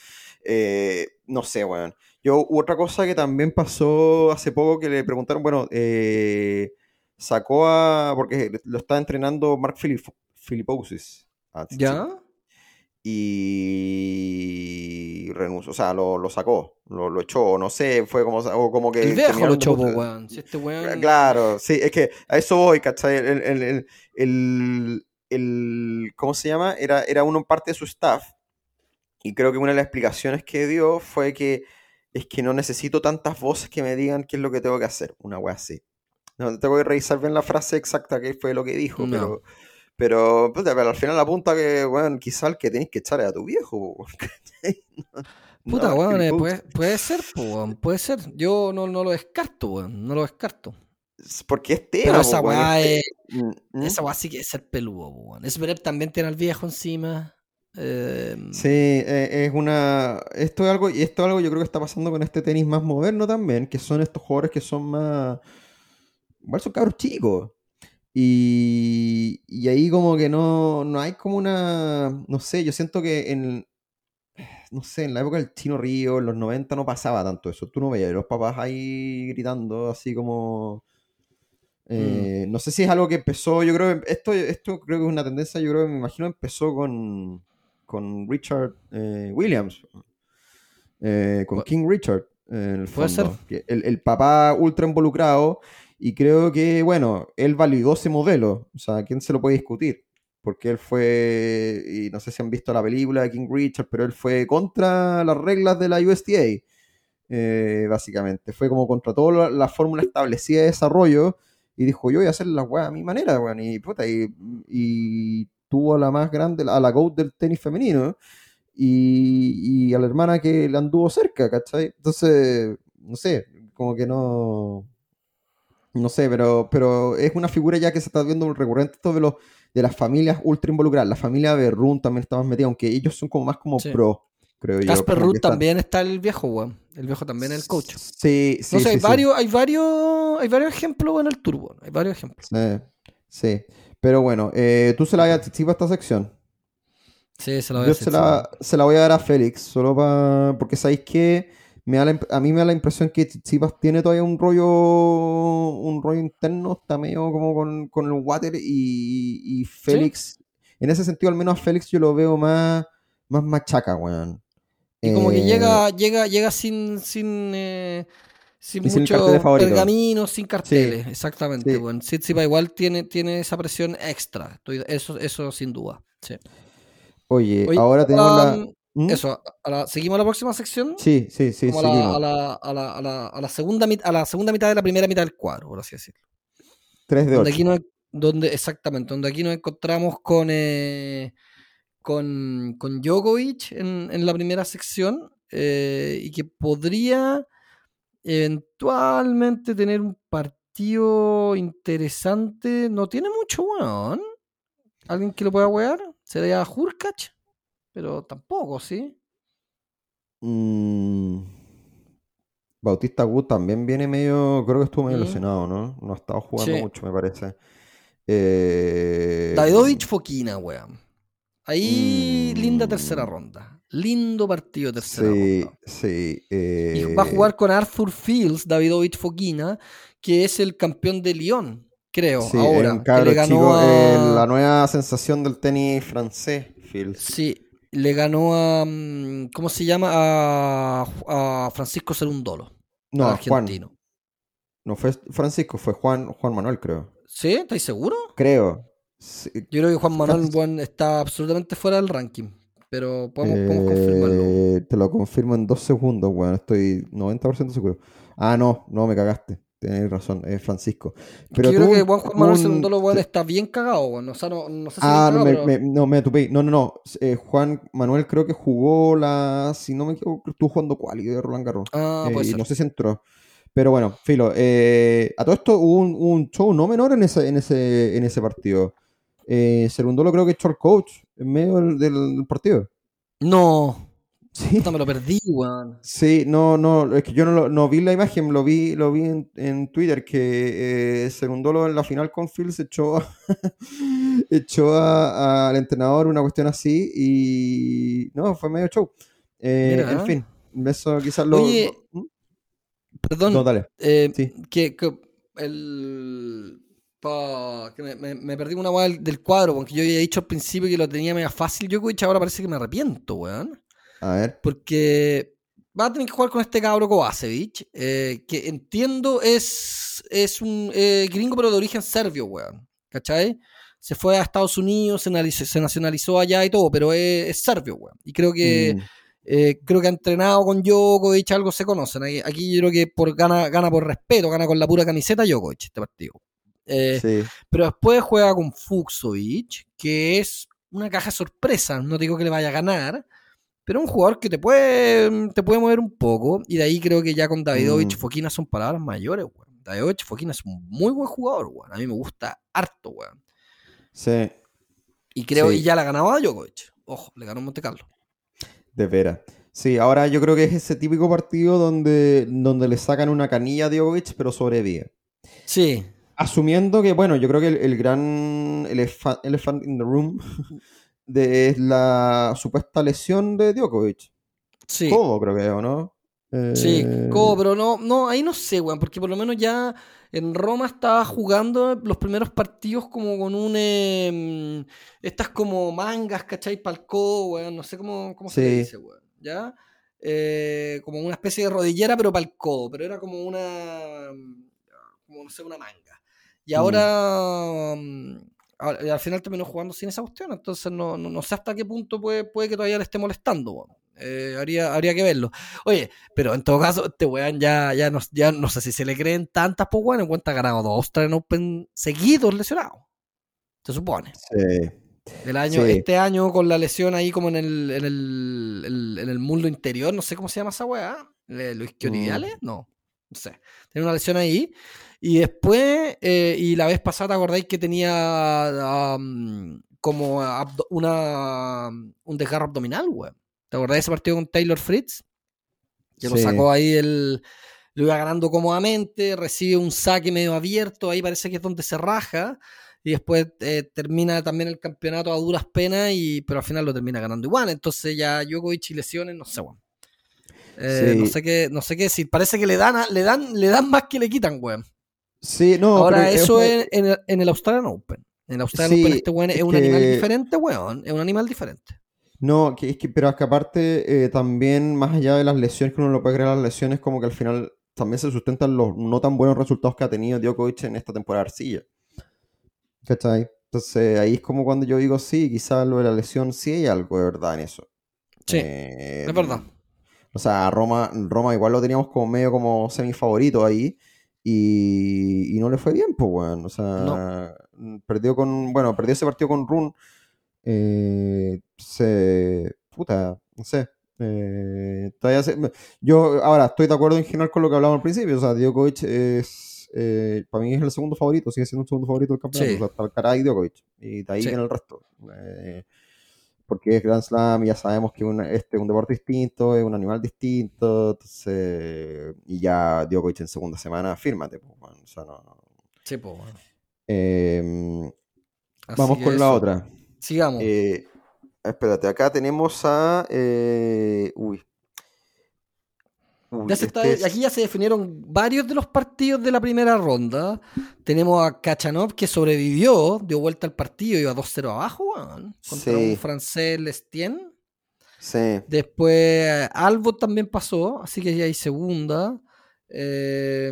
Eh, no sé, weón. Yo, otra cosa que también pasó hace poco que le preguntaron, bueno, eh, sacó a. porque lo está entrenando Mark Philipp, Philipposis. ¿Ya? Y renunció, o sea, lo, sacó, lo, echó, no sé, fue como, como que... El viejo lo echó, weón. este weón... Claro, sí, es que a eso voy, ¿cachai? El, el, el, ¿cómo se llama? Era, era uno parte de su staff y creo que una de las explicaciones que dio fue que es que no necesito tantas voces que me digan qué es lo que tengo que hacer. Una wea así. No tengo que revisar bien la frase exacta que fue lo que dijo, pero, pero, pero, al final apunta que, bueno, quizá el que tenéis que echar es a tu viejo. Puta, weón, eh, puede, puede, ser, puede ser. Yo no, no lo descarto, weón, no lo descarto. Porque es tema, Pero esa weá es, mm, ¿Mm? Esa weá sí que es ser peludo, weón. Es también tiene al viejo encima. Em, sí, eh, es una. Esto es algo, y esto es algo yo creo que está pasando con este tenis más moderno también, que son estos jugadores que son más. Igual son cabros chicos. Y, y ahí como que no, no hay como una. No sé, yo siento que en. No sé, en la época del Chino Río, en los 90 no pasaba tanto eso. Tú no veías los papás ahí gritando así como. Mm. Eh, no sé si es algo que empezó, yo creo que esto, esto creo que es una tendencia, yo creo que me imagino empezó con, con Richard eh, Williams, eh, con King Richard, en el fondo. El, el, papá ultra involucrado, y creo que, bueno, él validó ese modelo, o sea, ¿quién se lo puede discutir? Porque él fue, y no sé si han visto la película de King Richard, pero él fue contra las reglas de la USDA, eh, básicamente. Fue como contra toda la, fórmula establecida de desarrollo y dijo, yo voy a hacer las weas a mi manera, weón. Y, puta, y, y tuvo a la más grande, a la GOAT del tenis femenino, y, a la hermana que le anduvo cerca, ¿cachai? Entonces, no sé, como que no... No sé, pero, pero es una figura ya que se está viendo recurrente esto de los de las familias ultra involucradas. La familia de Run también está más metida, aunque ellos son como más como pro, creo yo. Casper Ruth también está el viejo, weón. El viejo también es el coach. Sí, sí. No sé, hay, varios, hay varios, hay varios ejemplos en el turbo. Hay varios ejemplos. Sí. Pero bueno, eh, tú se la vas a Tsitsipas esta sección. Sí, se la voy a Yo se la, se la voy a dar a Félix, solo para. Porque sabéis que me da la imp- a mí me da la impresión que Tsitsipas tiene todavía un rollo. Un rollo interno, está medio como con, con el water. Y, y Félix. En ese sentido, al menos a Félix yo lo veo más, más machaca, weón. Y como que Eh, llega, llega, llega sin, sin, eh, sin Y sin mucho carteles favoritos. pergamino, sin carteles, exactamente. sí. Bueno, Tsitsipas igual tiene, tiene esa presión extra. Estoy- eso, eso sin duda. Sí. Oye, Oye, ahora tenemos la. ¿Mm? Eso, a la- ¿seguimos a la próxima sección? Sí, sí, sí, Como a la, seguimos. a, la, a, la, a, la, a la segunda a la segunda mitad de la primera mitad del cuadro, por así decirlo. 3 de Donde 8. aquí nos, donde, exactamente, donde aquí nos encontramos con, eh, con, con Djokovic en, en la primera sección eh, y que podría eventualmente tener un partido interesante. No tiene mucho weón. ¿Alguien que lo pueda wear? Sería Hurkacz, pero tampoco, ¿sí? Mm, Bautista Wood también viene medio, creo que estuvo medio Mm. lesionado, ¿no? No ha estado jugando Sí. mucho, me parece. Eh, Davidovich Fokina, weón. Ahí, linda Mm. tercera ronda. Lindo partido tercera Sí, ronda. sí. Y eh, va a jugar con Arthur Fields, Davidovich Fokina, que es el campeón de Lyon, creo, sí, ahora. que le ganó chico, a... eh, la nueva sensación del tenis francés, Fields. Sí, le ganó a. mm, ¿Cómo se llama? A, a Francisco Cerundolo. No, Juan. argentino. No fue Francisco, fue Juan, Juan Manuel, creo. ¿Sí? ¿Estáis seguros? Creo. Sí, Yo creo que Juan Manuel está absolutamente fuera del ranking. Pero podemos, podemos confirmarlo. Eh, te lo confirmo en dos segundos, weón. Estoy 90% seguro. Ah, no, no, me cagaste. Tienes razón, es Francisco. Pero yo creo que Juan, Juan Manuel un- Cerundolo weón, está bien cagado. weón. O sea, no, no sé si Ah, bien no, cagado, me, pero- me- no, me tupé. No, no, no. Eh, Juan Manuel creo que jugó la. Si no me equivoco, estuvo jugando quali de Roland Garros. Ah, Eh, puede y no sé si entró. Pero bueno, filo. eh, a todo esto hubo un, un show no menor en ese, en ese, en ese partido. Eh, Cerundolo creo que echó al coach en medio del, del partido. No, Sí. puta, me lo perdí, weón. Sí, no, no, es que yo no, lo- no vi la imagen, lo vi, lo vi en, en Twitter que eh, Cerundolo en la final con Fields echó, a- echó a- al entrenador una cuestión así y no, fue medio show. Eh, en fin, eso quizás lo... Oye, ¿Mm? Perdón, No, dale. eh, Sí. que, que el... que me, me- me perdí una weá del, del cuadro, porque yo había dicho al principio que lo tenía mega fácil Djokovic, ahora parece que me arrepiento, weón. A ver. Porque va a tener que jugar con este cabro Kovacevic, eh, que entiendo es, es un eh, gringo pero de origen serbio, weón. ¿Cachai? Se fue a Estados Unidos, se, nacionalizó allá y todo, pero es, es serbio, weón. Y creo que... Mm, Eh, creo que ha entrenado con Djokovic, algo se conocen. Aquí, aquí yo creo que por, gana, gana por respeto, gana con la pura camiseta Djokovic este partido. Eh, sí. Pero después juega con Fuxovic, que es una caja sorpresa. No digo que le vaya a ganar, pero un jugador que te puede, te puede mover un poco. Y de ahí creo que ya con Davidovich, Mm. Fokina son palabras mayores, weón. Davidovich, Fokina es un muy buen jugador, weón. A mí me gusta harto, weón. Sí, Y creo Sí. y ya la ganaba Djokovic. Ojo, le ganó Monte Carlo. de veras. Sí, ahora yo creo que es ese típico partido donde, donde le sacan una canilla a Djokovic, pero sobrevive. Sí, Asumiendo que, bueno, yo creo que el, el gran elefa- elephant in the room de, es la supuesta lesión de Djokovic. sí. Codo, creo que, ¿o no? Sí, Eh, Cobo, pero no, no, ahí no sé, weón, porque por lo menos ya en Roma estaba jugando los primeros partidos como con un... em, estas como mangas, ¿cachai? Para el codo, weón, no sé cómo, cómo se Sí. dice, weón, ¿ya? Eh, como una especie de rodillera, pero para el codo, pero era como una... como, no sé, una manga. Y ahora... mm, al, al final terminó jugando sin esa cuestión, entonces no, no, no sé hasta qué punto puede, puede que todavía le esté molestando. Eh, habría, habría que verlo. Oye, pero en todo caso, este weón ya, ya, no, ya no sé si se le creen tantas, pues weón, en cuenta ha ganado dos Australian Open seguidos lesionados. Se supone. Sí. El año, Sí. Este año con la lesión ahí como en el, en el, el- en el mundo interior, no sé cómo se llama esa weá. ¿Le- ¿Los isquiotibiales? No, no sé. Tiene una lesión ahí. Y después, eh, y la vez pasada, ¿te acordáis que tenía am, como una, un desgarro abdominal, weón? ¿Te acordáis de ese partido con Taylor Fritz? Que lo sacó ahí el. lo iba ganando cómodamente, recibe un saque medio abierto, ahí parece que es donde se raja, y después eh, termina también el campeonato a duras penas, y, pero al final lo termina ganando igual. Entonces ya Djokovic y lesiones, no sé, weón. Eh, no sé qué, no sé qué decir. Parece que le dan, le dan, le dan más que le quitan, weón. Sí, no. Ahora, eso es en, el, en el Australian Open. En el Australian Open este weón es, un animal diferente, weón. Es un animal diferente. No, que, es que, pero es que aparte, eh, también más allá de las lesiones, que uno lo puede creer las lesiones, como que al final también se sustentan los no tan buenos resultados que ha tenido Djokovic en esta temporada de arcilla. ¿Cachai? Entonces ahí es como cuando yo digo, sí, quizás lo de la lesión sí hay algo de verdad en eso. Sí, eh, es verdad. O sea, Roma, Roma igual lo teníamos como medio como semi favorito ahí. Y, no le fue bien, pues, bueno. O sea, perdió con. Bueno, perdió ese partido con Run. Eh, se. Puta, no sé. Eh, yo ahora estoy de acuerdo en general con lo que hablamos al principio. O sea, Djokovic es. Eh, para mí es el segundo favorito, sigue siendo un segundo favorito del campeonato. O sea, está Alcaraz y Djokovic. Y de ahí viene el resto. Eh, porque es Grand Slam y ya sabemos que este es un deporte distinto, es un animal distinto, entonces, y ya Djokovic en segunda semana, fírmate, pues, o sea, no, Sí, pues, bueno. eh, vamos con la otra. Sigamos. Eh, espérate, acá tenemos a, eh, uy, este aquí ya se definieron varios de los partidos de la primera ronda. Tenemos a Kachanov que sobrevivió, dio vuelta al partido, iba 2-0 abajo, contra un francés Lestien. Sí. Después Albo también pasó, así que ya hay segunda. Eh,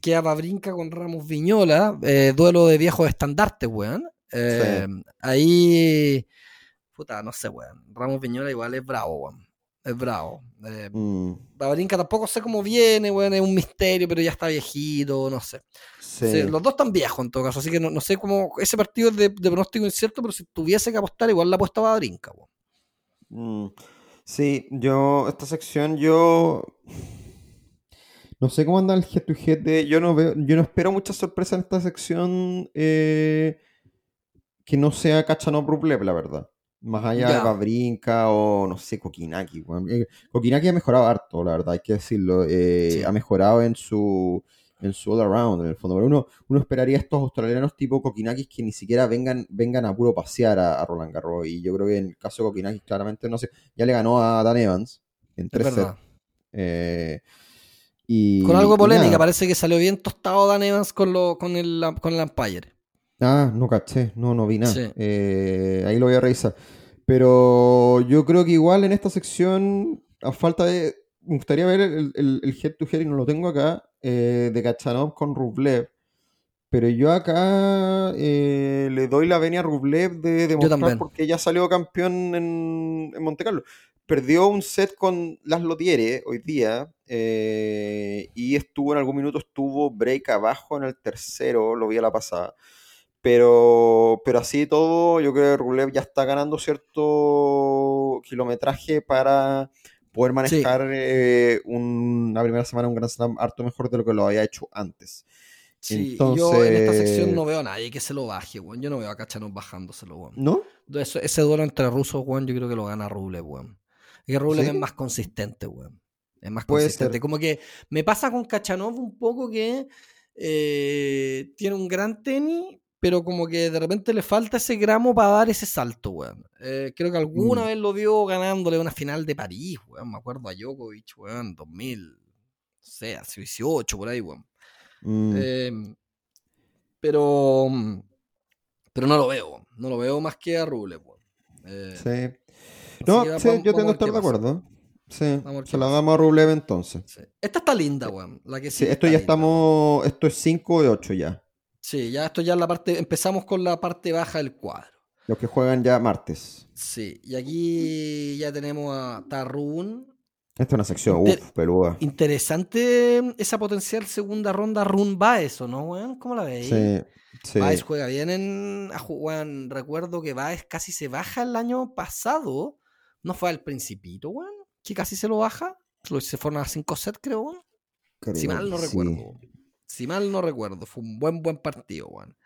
queda Babrinca con Ramos Viñola, eh, duelo de viejos estandartes, weón. Eh, ahí, puta, no sé, weón. Ramos Viñola igual es bravo, weón es bravo. Eh, mm. tampoco sé cómo viene, bueno, es un misterio, pero ya está viejito, no sé. los dos están viejos en todo caso, así que no, sé cómo. Ese partido es de, pronóstico incierto, pero si tuviese que apostar, igual la apuesta a brinca. Mm. Sí, yo, esta sección, yo. No sé cómo anda el head to head de. Yo no veo, yo no espero mucha sorpresa en esta sección eh, que no sea Cachanov Rublev, la verdad. Más allá de Babrinka o no sé, Kokinaki. Eh, Kokinaki ha mejorado harto, la verdad, hay que decirlo. Eh, ha mejorado en su en su all around, en el fondo. Pero uno, uno esperaría a estos australianos tipo Kokinakis que ni siquiera vengan, vengan a puro pasear a, Roland Garros. Y yo creo que en el caso de Kokinakis, claramente, no sé, ya le ganó a Dan Evans en tres sets. Eh, y, con algo polémica, parece que salió bien tostado Dan Evans con, lo, con, el, con el Empire. Ah, no caché, no, no vi nada. Eh, ahí lo voy a revisar. Pero yo creo que igual en esta sección, a falta de. Me gustaría ver el, el, head to head, y no lo tengo acá, eh, de Kachanov con Rublev. Pero yo acá eh, le doy la venia a Rublev de demostrar porque ya salió campeón en, en Monte Carlo. Perdió un set con Las Lotiere hoy día y estuvo en algún minuto, estuvo break abajo en el tercero, lo vi a la pasada. Pero, pero así todo, yo creo que Rublev ya está ganando cierto kilometraje para poder manejar eh, una primera semana un Grand Slam harto mejor de lo que lo había hecho antes. Sí, yo en esta sección no veo a nadie que se lo baje, weón. Yo no veo a Cachanov bajándoselo, weón. ¿No? ese duelo entre rusos, weón, yo creo que lo gana Rublev, weón. Y que Rublev es más consistente, weón. Es más consistente. Como que me pasa con Cachanov un poco que eh, tiene un gran tenis, pero como que de repente le falta ese gramo para dar ese salto, weón. Eh, creo que alguna mm. vez lo vio ganándole una final de París, weón. Me acuerdo a Djokovic, weón, 2000, no sé, 18, por ahí, weón. Mm. Em, pero, pero no lo veo, no lo veo más que a Rule, weón. Eh, sí. No, sí, yo tengo que estar de acuerdo. Sí, se la damos a Rublev entonces. Esta está linda, weón. La que sí, esto ya estamos, esto es 5 de 8 ya. Sí, ya esto ya es la parte, empezamos con la parte baja del cuadro. Los que juegan ya martes. Sí, y aquí ya tenemos a Tarun. Esta es una sección, uff, peluda. Interesante esa potencial segunda ronda Run Baez, ¿o no, weón? ¿Cómo la veis? Sí, sí. Baez juega bien en. Weón, recuerdo que Baez casi se baja el año pasado. ¿No fue al Principito, weón? Que casi se lo baja. Se fueron a 5 sets, creo, weón. si mal no recuerdo. Si mal no recuerdo, fue un buen, buen partido, weón.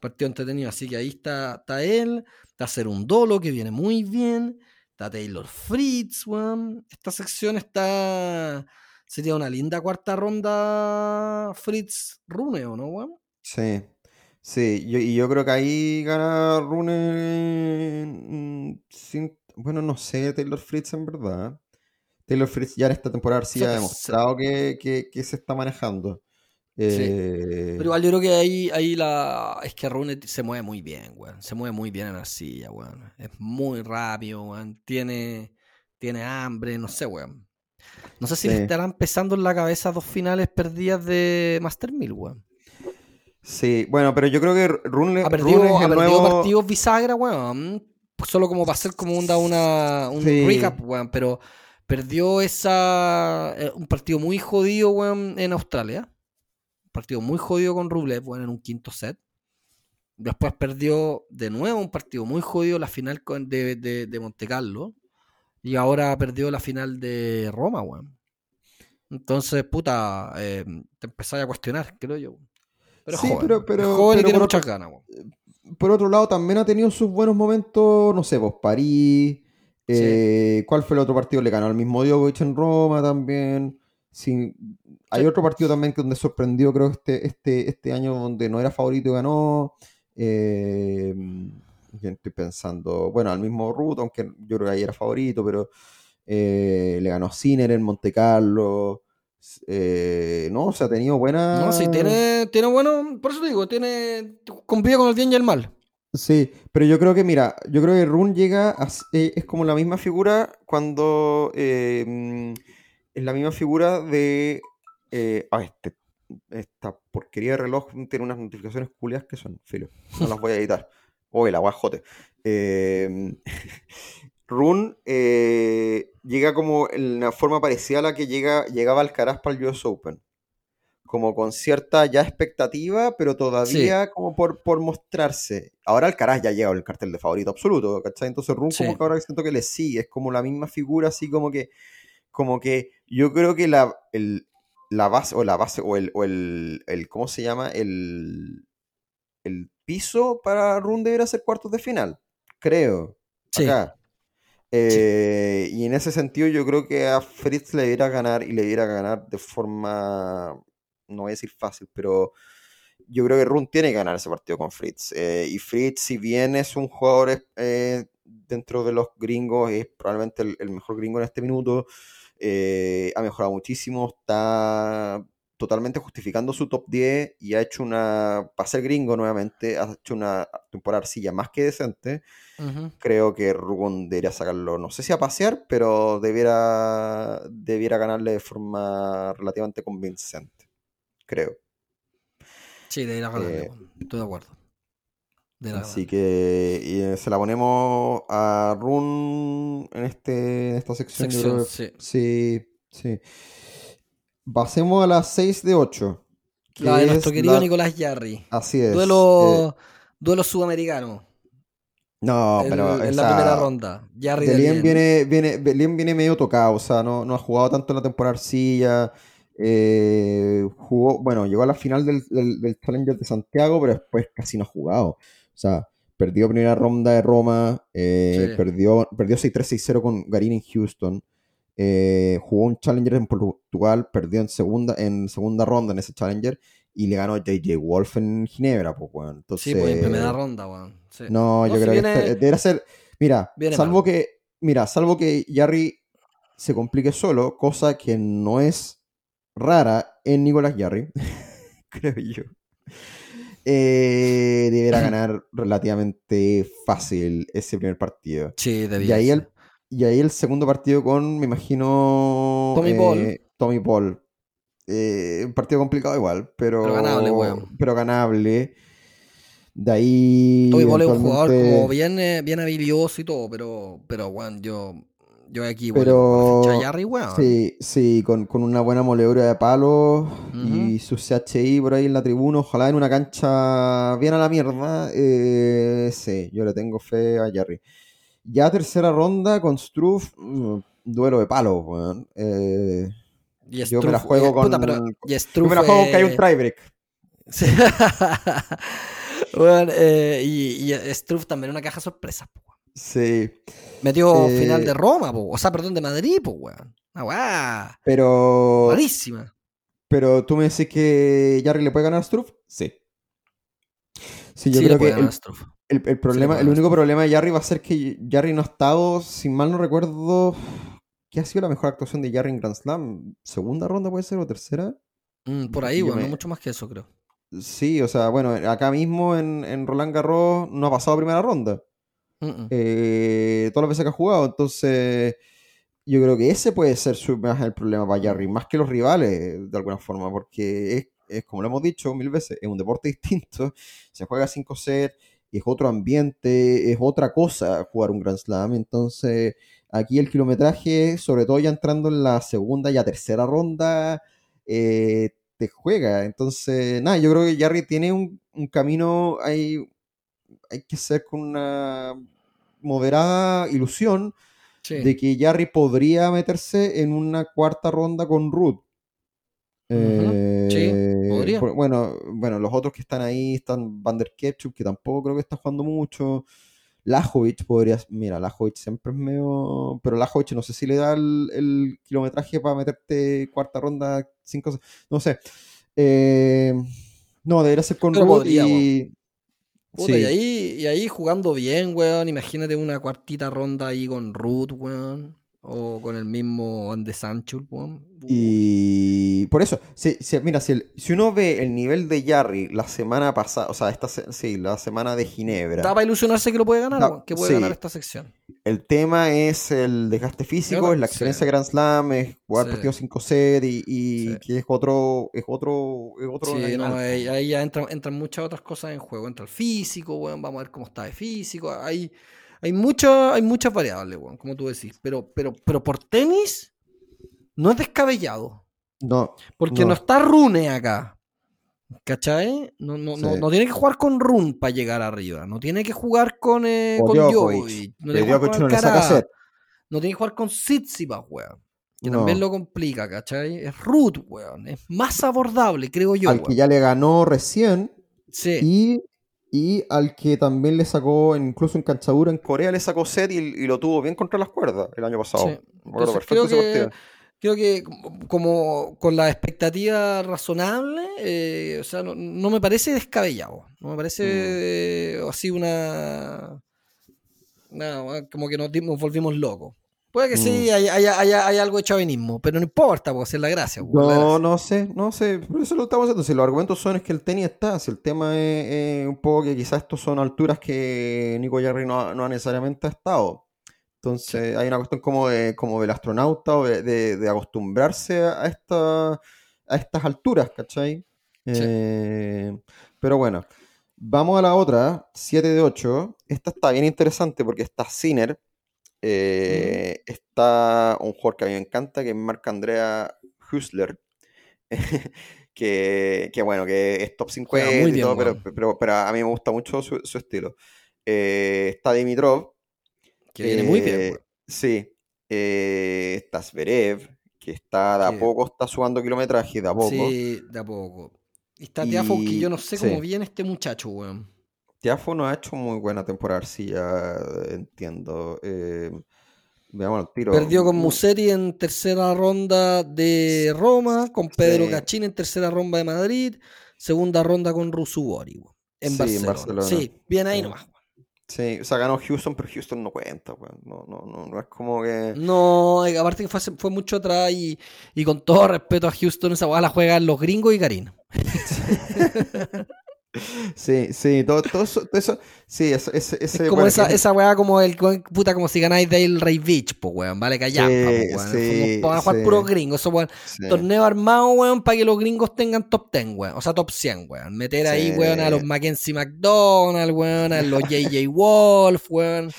Partido entretenido, así que ahí está, está él, está Hacer un Dolo, que viene muy bien, está Taylor Fritz, weón. Esta sección está, Sería una linda cuarta ronda Fritz Rune, ¿o no, weón? Sí, sí, yo- y yo creo que ahí gana Rune mm, sin, bueno, no sé, Taylor Fritz en verdad. Taylor Fritz ya en esta temporada sí ha demostrado que, que- que se está manejando. Eh, Pero igual yo creo que ahí, ahí la. Es que Rune se mueve muy bien, weón. Se mueve muy bien en arcilla, weón. Es muy rápido, weón. Tiene, tiene hambre, no sé, weón. No sé si le Sí. estarán pesando en la cabeza dos finales perdidas de Master 1000, weón. sí, bueno, pero yo creo que Rune, Ha Rune perdido, ha nuevo... partidos bisagra, weón. Solo como para hacer como una, una, un Sí. recap, weón. Pero perdió esa eh, un partido muy jodido, weón, en Australia. Partido muy jodido con Rublev, weón, en un quinto set. Después perdió de nuevo un partido muy jodido la final con- de, de, de Monte Carlo. Y ahora perdió la final de Roma, weón. Entonces, puta, eh, te empezás a cuestionar, creo yo. Pero Sí, joven, pero- pero- joven y tiene muchas otro- ganas, weón. Por otro lado, también ha tenido sus buenos momentos, no sé, pues París. eh, ¿Cuál fue el otro partido? Le ganó al mismo Djokovic en Roma también. Sí, hay otro partido también que donde sorprendió, creo, este, este, este año donde no era favorito y ganó. Eh, ¿quién estoy pensando, bueno, al mismo Ruth, aunque yo creo que ahí era favorito, pero eh, le ganó Sinner en Monte Carlo. Eh, no, o sea, ha tenido buena. No, sí, tiene, tiene bueno, por eso te digo, tiene, convive con el bien y el mal. Sí, pero yo creo que, mira, yo creo que Rune llega a eh, es como la misma figura cuando eh, es la misma figura de eh, ah, este, esta porquería de reloj tiene unas notificaciones culias que son, filo, no las voy a editar. Oye, la guajote. Eh, Rune eh, llega como en una forma parecida a la que llega, llegaba Alcaraz para el US Open. Como con cierta ya expectativa, pero todavía como por, por mostrarse. Ahora Alcaraz ya llega el cartel de favorito absoluto, ¿cachai? Entonces Rune Sí. como que ahora siento que le sigue, es como la misma figura, así como que, como que yo creo que la, el, la base, o la base, o el, o el, el ¿cómo se llama? El, el piso para Rune debería ser cuartos de final, creo. Sí. Acá. Eh, Y en ese sentido yo creo que a Fritz le debiera ganar y le debiera ganar de forma, no voy a decir fácil, pero yo creo que Rune tiene que ganar ese partido con Fritz. Eh, y Fritz, si bien es un jugador eh, dentro de los gringos, es probablemente el, el mejor gringo en este minuto, eh, ha mejorado muchísimo, está totalmente justificando su top 10 y ha hecho una, para ser gringo nuevamente, ha hecho una temporada arcilla más que decente creo que Rugon debería sacarlo, no sé si a pasear, pero debiera, debiera ganarle de forma relativamente convincente. Creo. Sí, de ir a ganarle, Eh. Estoy de acuerdo. De Así que y, eh, se la ponemos a Run en, este, en esta sección. sí. sí, sí. Pasemos a las 6 de 8. que La de nuestro es querido la- Nicolás Yarri. Así es. eh, Duelo, duelo sudamericano. no, pero en o la primera ronda. Yarri de Lien. viene, viene, Delien viene medio tocado, o sea, no, no ha jugado tanto en la temporada arcilla. eh, jugó, bueno, llegó a la final del, del, del Challenger de Santiago, pero después casi no ha jugado. O sea, perdió primera ronda de Roma, eh, Sí. perdió, perdió 6-3, 6-0 con Garín en Houston. eh, jugó un Challenger en Portugal, perdió en segunda, en segunda ronda en ese Challenger y le ganó a JJ Wolf en Ginebra, pues, bueno. Entonces, Sí, pues en primera ronda, weón. Sí. no, yo si creo viene- que este- debería ser. Mira, viene salvo mal. que. Mira, salvo que Jarry se complique solo, cosa que no es rara en Nicolás Jarry, creo yo. Eh, deberá ganar relativamente fácil ese primer partido. Sí, de Y ahí el, y ahí el segundo partido con, me imagino. Tommy eh, Paul. Tommy Paul. Eh, un partido complicado igual, pero. Pero ganable, weón. Pero ganable. De ahí. Tommy Paul es un jugador como bien, eh, bien habilidoso y todo, pero, pero weón, yo, yo aquí, Pero- weón. Sí, sí, con, con una buena moledura de palos y su CHI por ahí en la tribuna, ojalá en una cancha bien a la mierda. eh, sí, yo le tengo fe a Jerry. Ya tercera ronda con Struff, mm, duelo de palos, weón. Eh, Y yo me la juego eh, con- puta, pero- y yo me la juego con que hay un eh, tiebreak. Sí. Weón, eh, y, y Struff también una caja sorpresa. Sí. Metió Eh, final de Roma, po. o sea, perdón, de Madrid, po, weón. Una weá. Pero. Rarísima. Pero tú me decís que Jarry le puede ganar a Struff. Sí. Sí, yo Sí, creo puede que ganar el, el- el problema, el único problema de Jarry va a ser que Jarry no ha estado, si mal no recuerdo, ¿qué ha sido la mejor actuación de Jarry en Grand Slam? ¿Segunda ronda puede ser o tercera? Mm, por ahí, me- no mucho más que eso, creo. Sí, o sea, bueno, acá mismo en, en Roland Garros no ha pasado primera ronda. Eh, todas las veces que ha jugado. Entonces, yo creo que ese puede ser más el problema para Jarry, más que los rivales, de alguna forma, porque es, como lo hemos dicho mil veces, es un deporte distinto. Se juega 5 sets, es otro ambiente, es otra cosa jugar un Grand Slam. Entonces, aquí el kilometraje, sobre todo ya entrando en la segunda y a tercera ronda, eh, te juega. Entonces, nada, yo creo que Jarry tiene un, un camino ahí. Hay que ser con una moderada ilusión Sí. de que Jarry podría meterse en una cuarta ronda con Ruth. Eh, Sí, podría. por- bueno, bueno, los otros que están ahí están Van der Ketchup, que tampoco creo que está jugando mucho. Lajovic podría. Mira, Lajovic siempre es medio. Pero Lajovic no sé si le da el, el kilometraje para meterte cuarta ronda, cinco. No sé. Eh, no, debería ser con Ruth podría, y. Puta, sí. y, ahí, y ahí jugando bien, weón. Imagínate una cuartita ronda ahí con Ruth, weón. O con el mismo Andes Sancho. Y por eso, si, si- mira, si, el- si uno ve el nivel de Jarry la semana pasada, o sea, esta, sí, la semana de Ginebra, Está para ilusionarse que lo puede ganar, weón, que puede sí. ganar esta sección. el tema es el desgaste físico, es la sí. experiencia de Grand Slam, es jugar Sí. partidos 5 set y, y Sí. que es otro, es otro, es otro Sí, no, ahí, ahí ya entran, entran muchas otras cosas en juego. Entra el físico, weón, vamos a ver cómo está de físico. Hay, hay, mucha- hay muchas variables, weón, como tú decís. Pero, pero, pero por tenis no es descabellado. No, Porque No. no, está Rune acá. ¿Cachai? No, no, no, Sí. no tiene que jugar con Rune para llegar arriba. No tiene que jugar con, eh, Djokovic. No tiene que jugar con Alcaraz. No tiene que jugar con Tsitsipas, weón. Que también lo complica, ¿cachai? Es Ruth, weón. Es más abordable, creo yo, al que ya le ganó recién Sí. y, y al que también le sacó, incluso en canchadura en Corea, le sacó set y, y lo tuvo bien contra las cuerdas el año pasado. Sí. Entonces, creo que, creo que como- con la expectativa razonable, eh, o sea, no, no me parece descabellado. No me parece Mm. eh, así una... nada, como que nos, nos volvimos locos. Puede que sí, Mm. hay, hay- hay- hay algo de chauvinismo, pero no importa, porque esa es la gracia. pues, la No, gracia. no sé, no sé, por eso lo estamos haciendo. Si los argumentos son es que el tenis está, si el tema es, es un poco que quizás estos son alturas que Nico Jarry no, no ha necesariamente ha estado. Entonces hay una cuestión como, de, como del astronauta o de, de- de acostumbrarse a, esta, a estas alturas, ¿cachai? Eh, pero bueno, vamos a la otra, 7 de 8. Esta está bien interesante porque está Sinner. Eh, Está un jugador que a mí me encanta, que es Marc Andrea Husler. que, que bueno, que es top 50 Juega muy y bien, todo, pero, pero, pero a mí me gusta mucho su, su estilo. Eh, está Dimitrov. Que viene muy bien. eh. Sí. Está Zverev, que está de a Que- poco, está sumando kilometraje, de a poco. Sí, de a poco. Y está Tiafo, que Y- yo no sé sí. cómo viene este muchacho, weón. Tiafo no ha hecho muy buena temporada, sí, ya entiendo. Eh, veamos el tiro. Perdió con Mu- Musetti en tercera ronda de Roma, con Pedro Sí. Cachín en tercera ronda de Madrid, segunda ronda con Rusubori, en, Sí, en Barcelona. Barcelona. Sí, bien ahí Sí. nomás. Sí, o sea, ganó Houston, pero Houston no cuenta, weón. No, no, no, no es como que. No, eh, aparte que fue, fue mucho atrás y, y con todo respeto a Houston, esa weá la juegan los gringos y Karim. Sí, sí, todo, todo eso, todo eso- sí, ese, ese, ese- Es como bueno, esa, que- esa weá como el puta como si ganáis Dale Ray Beach, pues weón, vale callar, Sí, weón. sí, Van a jugar sí. puros gringos, eso weón. Torneo armado, weón, para que los gringos tengan top 10, weón. O sea, top 100, weón. Meter ahí, weón, a los Mackenzie McDonald, weón, a los JJ Wolf, weón.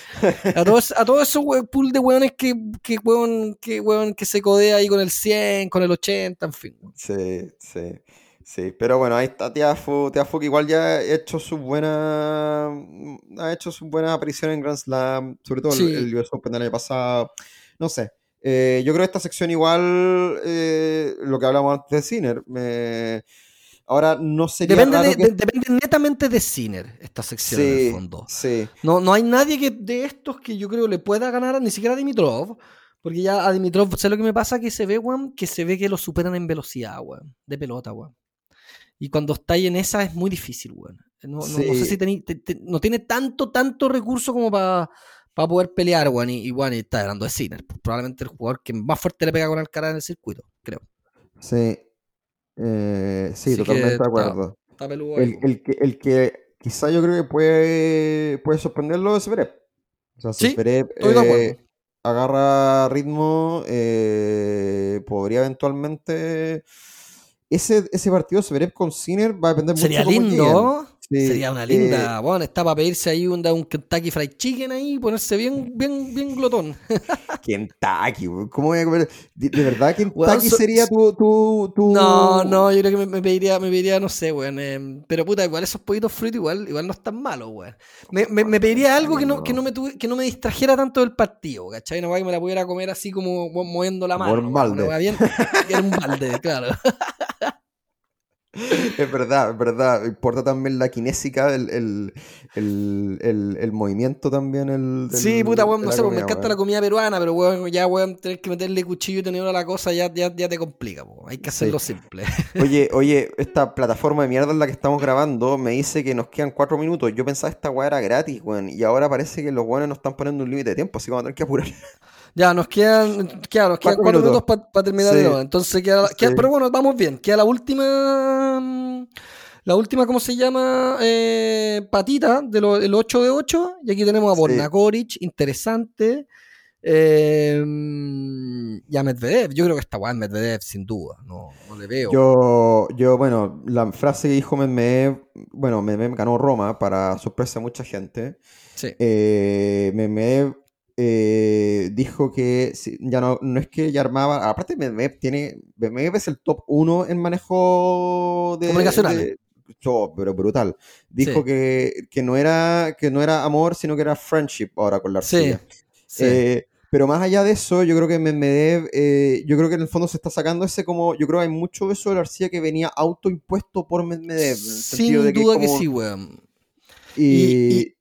A todos, a todos esos weón, pool de weones que, que, weón, que, weón, que se codea ahí con el 100, con el 80, en fin. weón. Sí, sí, sí. Pero bueno, ahí está Tiafo. Tiafo que igual ya ha hecho sus buenas. Ha hecho sus buenas apariciones en Grand Slam. Sobre todo el- Sí. el, US Open del año pasado. No sé. Eh, yo creo que esta sección igual. eh, lo que hablamos antes de Sinner. Ahora no sería Depende, raro de- que- de- depende netamente de Sinner, esta sección en Sí, el fondo. sí. No, no hay nadie que de estos que yo creo le pueda ganar ni siquiera a Dimitrov, Porque ya a Dimitrov, ¿sabes lo que me pasa? Que se ve, weón, que se ve que lo superan en velocidad, weón. De pelota, weón. Y cuando está ahí en esa es muy difícil, weón. No, no- no sé si tení- te- te- no tiene tanto, tanto recurso como para poder pelear, weón. Y, y, weón, y está hablando de Sinner. pues, probablemente el jugador que más fuerte le pega con Alcaraz en el circuito, creo. Sí. Eh, sí, Así totalmente de acuerdo. Está peludo El, el que, el que quizá yo creo que puede, puede sorprenderlo es Zverev. O sea, si Sí, Zverev estoy de acuerdo. eh, agarra ritmo, eh, podría eventualmente... Ese, ese partido Zverev con Sinner va a depender mucho Sería lindo. Sí, Sería una eh, linda. bueno, está para pedirse ahí un, un Kentucky Fried Chicken ahí y ponerse bien, bien, bien glotón. Kentucky. ¿cómo voy a comer? ¿De, de verdad Kentucky Weón, so- sería tu, tu, tu- No, no, yo creo que me, me pediría, me pediría, no sé, weón. eh, pero puta, igual esos pollitos fritos igual, igual no están malos, weón. Me, me, me pediría algo que no, que no me tuve- que no me distrajera tanto del partido, ¿cachai? No va que me la pudiera comer así como moviendo la mano. un weón, balde. bien, era un balde, claro. Es verdad, es verdad. Importa también la kinésica, el, el, el, el, el movimiento también. El, del- Sí, puta, weón, no sé, pues, me comida, encanta weón. la comida peruana, pero weón, ya weón, tener que meterle cuchillo y tener a la cosa ya, ya, ya te complica, po. hay que Sí. hacerlo simple. Oye, oye, esta plataforma de mierda en la que estamos grabando me dice que nos quedan cuatro minutos. Yo pensaba que esta weá era gratis, weón. Y ahora parece que los weones nos están poniendo un límite de tiempo, así que vamos a tener que apurar. Ya, nos quedan, claro, nos quedan Cuatro cuatro minutos minutos. para terminar Sí. de nuevo. Entonces queda, queda- Sí. pero bueno, vamos bien. Queda la última, mm, la última, ¿cómo se llama? Eh, patita del el 8 de 8. Y aquí tenemos a. Borna Koric, interesante. Eh, mm, y a Medvedev. Yo creo que está guay Medvedev, sin duda. No, no le veo. Yo, yo, bueno, la frase que dijo Medvedev, bueno, Medvedev ganó Roma para sorpresa de mucha gente. Sí. Eh, Medvedev eh, dijo que ya no, no es que ya armaba, aparte Medvedev tiene, Medvedev es el top 1 en manejo de, Comunicacional. de- oh, pero brutal. Dijo Sí. que, que no era, que no era amor, sino que era friendship ahora con la arcilla. sí. Eh, pero más allá de eso, yo creo que Medvedev, eh, yo creo que en el fondo se está sacando ese como, yo creo que hay mucho de eso de la arcilla que venía autoimpuesto por Medvedev. en el sentido Sin de que duda que sí, weón. Y-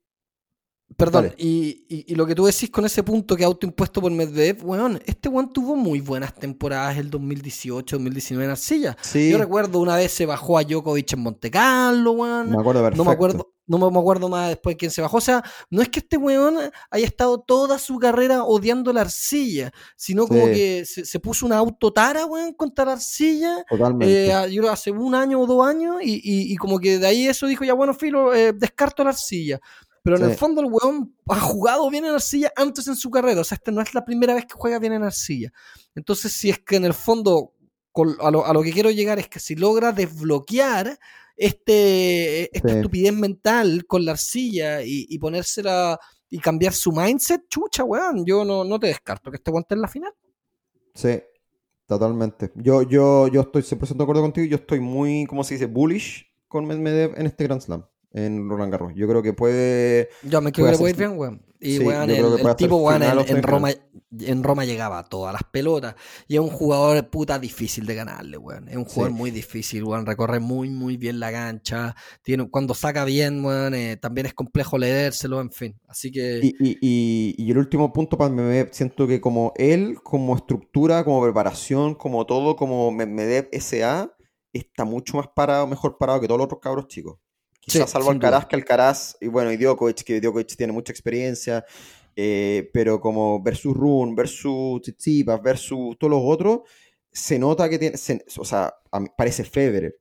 Perdón, y, y- y lo que tú decís con ese punto que autoimpuesto por Medvedev, weón, este weón tuvo muy buenas temporadas el 2018, 2019 en Arcilla. sí, Yo recuerdo una vez se bajó a Djokovic en Monte Carlo, weón. me acuerdo perfecto. No me acuerdo, no me acuerdo más después de quién se bajó. O sea, no es que este weón haya estado toda su carrera odiando la arcilla, sino como Sí. que se, se puso una autotara, weón, contra la arcilla. Totalmente. eh, yo creo hace un año o dos años, y, y- y como que de ahí eso dijo, ya bueno, filo, eh, descarto la arcilla. Pero en Sí. el fondo el weón ha jugado bien en arcilla antes en su carrera. O sea, esta no es la primera vez que juega bien en arcilla. Entonces, si es que en el fondo, con- a, lo, a lo que quiero llegar es que si logra desbloquear este, esta Sí. estupidez mental con la arcilla y, y ponérsela y cambiar su mindset, chucha, weón. Yo no, no te descarto que este esté en la final. Sí, totalmente. Yo, yo, yo estoy 100% de acuerdo contigo. Yo estoy muy, ¿cómo se dice? Bullish con Medvedev en este Grand Slam, en Roland Garros. Yo creo que puede. Yo me creo Puede hacer- bien, weón. Y Sí, weón, el, tipo, weón, en. Roma, en Roma llegaba a todas las pelotas. Y es un jugador puta difícil de ganarle, weón. Es un jugador Sí. muy difícil, weón. Recorre muy, muy bien la cancha. Tiene, cuando saca bien, weón, eh, también es complejo leérselo, en fin. Así que. Y, y, y, y el último punto para Medvedev, siento que como él, como estructura, como preparación, como todo, como Medvedev SA, está mucho más parado, mejor parado que todos los otros cabros chicos. Quizás Sí, salvo. Alcaraz, que Alcaraz, y bueno, y Djokovic, que Djokovic tiene mucha experiencia, eh, pero como versus Run, versus Tsitsipas, versus todos los otros, se nota que tiene, se- o sea, parece Federer.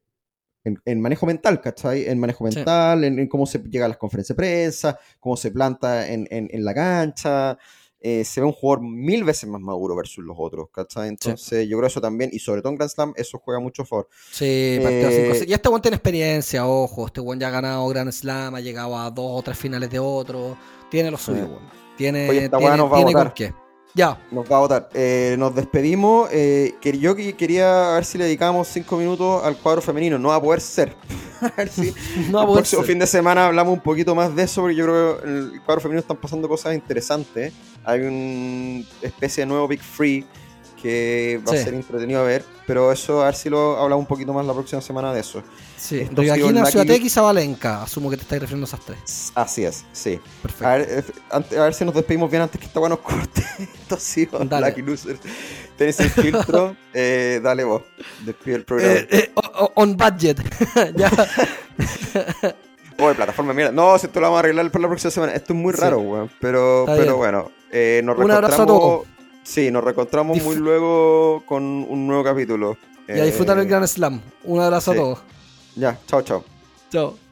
En, en manejo mental, ¿cachai? En manejo Sí. mental, en, en cómo se llega a las conferencias de prensa, cómo se planta en- en la cancha. Eh, se ve un jugador mil veces más maduro versus los otros, ¿cachai? Entonces, yo creo eso también, y sobre todo en Grand Slam, eso juega mucho a favor. Sí, Eh, cinco, seis. Y este weón tiene experiencia, ojo. Este weón ya ha ganado Grand Slam, ha llegado a dos o tres finales de otro. Tiene lo suyo, Sí. weón. Tiene, Oye, esta tiene, weá nos va a tiene con qué. Ya. Nos va a votar. Eh, nos despedimos. Eh, que yo que- quería ver si le dedicamos cinco minutos al cuadro femenino. No va a poder ser. a ver si No va a el próximo ser. fin de semana hablamos un poquito más de eso, porque yo creo que en el cuadro femenino están pasando cosas interesantes. Hay una especie de nuevo Big Free que va Sí. a ser entretenido a ver, pero eso a ver si lo hablamos un poquito más la próxima semana de eso. Sí, sido Rivaquina, Lucky Ciudadek y Zabalenka. Asumo que te estás refiriendo a esas tres. Así es, sí. Perfecto. A ver, eh, ante- a ver si nos despedimos bien antes que esta weá nos corte. Esto ha sido. Lucky Loser. Tenés el filtro. eh, dale vos. Despide el programa. Eh, on budget. ya. Oye, plataforma, mira. No, si esto lo vamos a arreglar para la próxima semana. Esto es muy Sí. raro, weón. Pero, Está pero bien. bueno, nos Un abrazo a todos. Sí, nos reencontramos Dif- muy luego con un nuevo capítulo. Y a disfrutar el Gran Slam. Un abrazo sí. a todos. Ya, chao, chao. Chao.